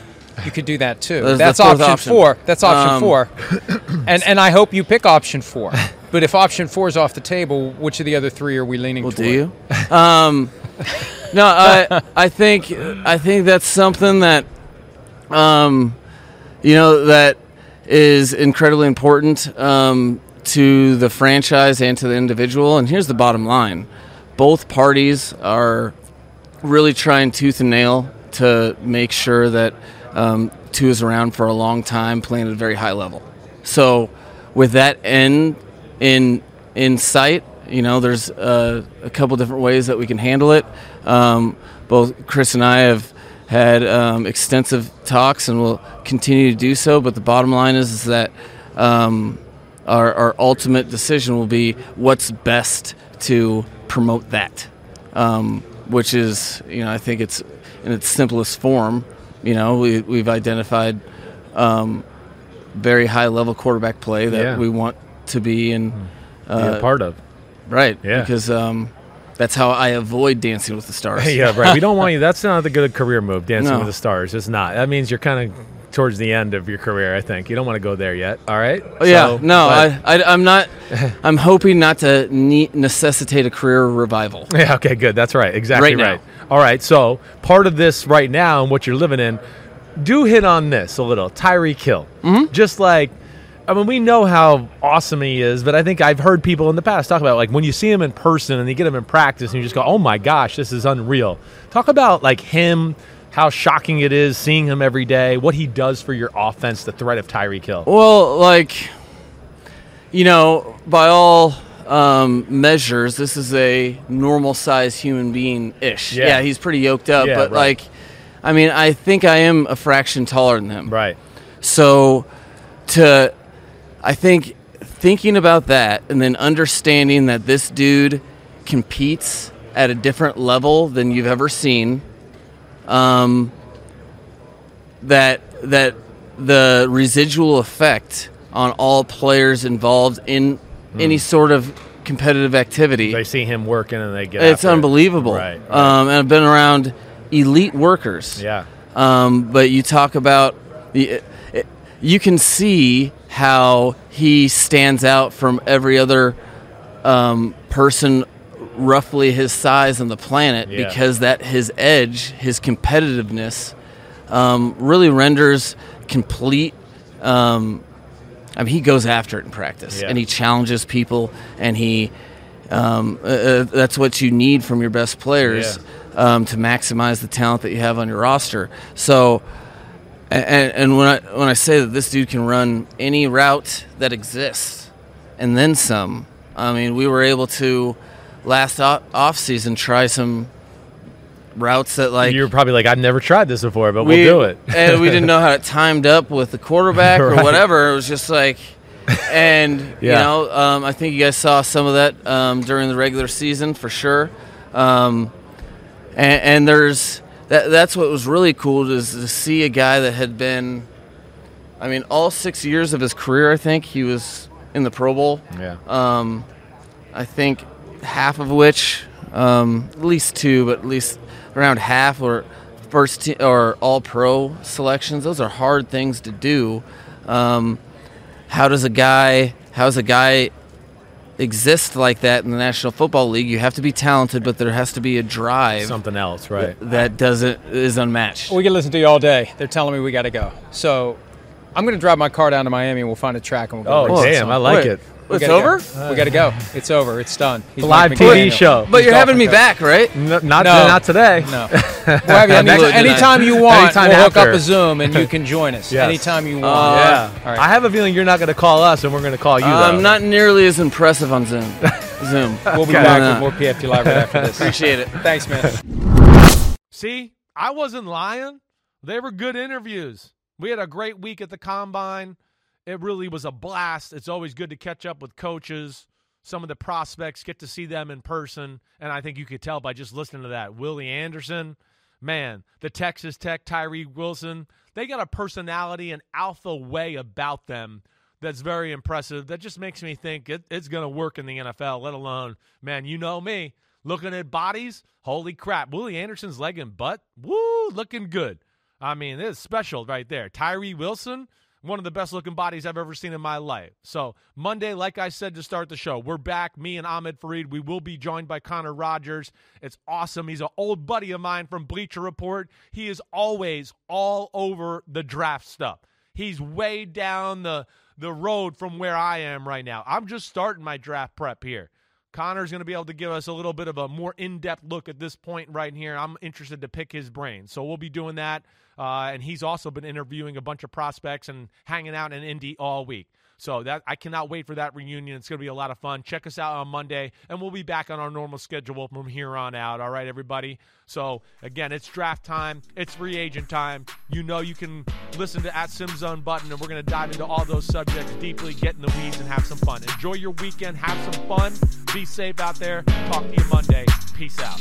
You could do that too. That's That's, option, option. four. That's option Um, four. and and I hope you pick option four. But if option four is off the table, which of the other three are we leaning Well, toward? do you? um, no, I I think I think that's something that um, you know that is incredibly important um, to the franchise and to the individual. And here's the bottom line: both parties are really trying tooth and nail to make sure that um, Tua is around for a long time, playing at a very high level. So, with that end in in sight, you know, there's uh, a couple different ways that we can handle it. Um, both Chris and I have had um, extensive talks, and will continue to do so. But the bottom line is, is that um, our, our ultimate decision will be what's best to promote that, um, which is, you know, I think it's in its simplest form. You know, we, we've identified um, very high level quarterback play that Yeah. we want to be in Be a part of. Right. Yeah. Because um, that's how I avoid Dancing with the Stars. yeah, right. We don't want you. That's not a good career move. Dancing No. with the Stars. It's not. That means you're kind of towards the end of your career. I think you don't want to go there yet. All right. Oh, yeah, So, no, I, I, I'm not. I'm hoping not to ne- necessitate a career revival. Yeah. Okay. Good. That's right. Exactly Right now. right. All right. So part of this right now and what you're living in, do hit on this a little. Tyreek Hill. Mm-hmm. Just like, I mean, we know how awesome he is, but I think I've heard people in the past talk about like when you see him in person and you get him in practice and you just go, oh my gosh, this is unreal. Talk about like him. How shocking it is seeing him every day, what he does for your offense, the threat of Tyreek Hill. Well, like, you know, by all um, measures, this is a normal sized human being ish. Yeah. Yeah. he's pretty yoked up, Yeah, but right. like, I mean, I think I am a fraction taller than him. Right. So, to, I think thinking about that and then understanding that this dude competes at a different level than you've ever seen, um, that that the residual effect on all players involved in any sort of competitive activity. They see him working and they get. It's after it. unbelievable. Right. right. Um, and I've been around elite workers. Yeah. Um, but you talk about the, it, you can see how he stands out from every other um, person roughly his size on the planet Yeah. because that his edge, his competitiveness, um, really renders complete. Um, I mean, he goes after it in practice, Yeah. and he challenges people, and he. Um, uh, uh, that's what you need from your best players um, to maximize the talent that you have on your roster. So, and, and when I when I say that this dude can run any route that exists, and then some. I mean, we were able to last off season try some routes that like you were probably like, I've never tried this before, but we, we'll do it. and we didn't know how it timed up with the quarterback or whatever. It was just like, and you know, um, I think you guys saw some of that um, during the regular season for sure. Um, and, and there's that. That's what was really cool is to see a guy that had been. I mean, all six years of his career, I think he was in the Pro Bowl. Yeah. Um, I think half of which, um, at least two, but at least around half were first te- or all pro selections. Those are hard things to do. Um, how does a guy? How does a guy exist like that in the National Football League? You have to be talented, but there has to be a drive. Something else, right? That doesn't is unmatched. We can listen to you all day. They're telling me we got to go. So I'm going to drive my car down to Miami and we'll find a track and we'll go. Oh, damn. I like Wait, it. We It's gotta go. over? We got to go. It's over. It's done. He's Live TV McDaniel. show. But He's you're having me coach. back, right? N- not No. not today. No. We'll have you any, Next one anytime you want. Anytime we'll hook up a Zoom and you can join us. Yes. Anytime you want. Uh, yeah. All right. I have a feeling you're not going to call us, and we're going to call you. I'm not nearly as impressive on Zoom. Zoom. We'll be Okay. back Uh, with more PFT Live right after this. Appreciate it. Thanks, man. See, I wasn't lying. They were good interviews. We had a great week at the combine. It really was a blast. It's always good to catch up with coaches, some of the prospects, get to see them in person. And I think you could tell by just listening to that. Willie Anderson, man, the Texas Tech Tyree Wilson, they got a personality and alpha way about them that's very impressive. That just makes me think it, it's going to work in the NFL, let alone, man, you know me. Looking at bodies, holy crap. Willie Anderson's leg and butt, woo, looking good. I mean, it's special right there. Tyree Wilson, one of the best looking bodies I've ever seen in my life. So, Monday, like I said to start the show, we're back. Me and Ahmed Fareed. We will be joined by Connor Rogers. It's awesome. He's an old buddy of mine from Bleacher Report. He is always all over the draft stuff. He's way down the, the road from where I am right now. I'm just starting my draft prep here. Connor's going to be able to give us a little bit of a more in depth look at this point right here. I'm interested to pick his brain. So we'll be doing that. Uh, and he's also been interviewing a bunch of prospects and hanging out in Indy all week. So that I cannot wait for that reunion. It's going to be a lot of fun. Check us out on Monday, and we'll be back on our normal schedule from here on out. All right, everybody. So again, it's draft time. It's free agent time. You know you can listen to at Simms Unbuttoned, and we're going to dive into all those subjects deeply, get in the weeds, and have some fun. Enjoy your weekend. Have some fun. Be safe out there. Talk to you Monday. Peace out.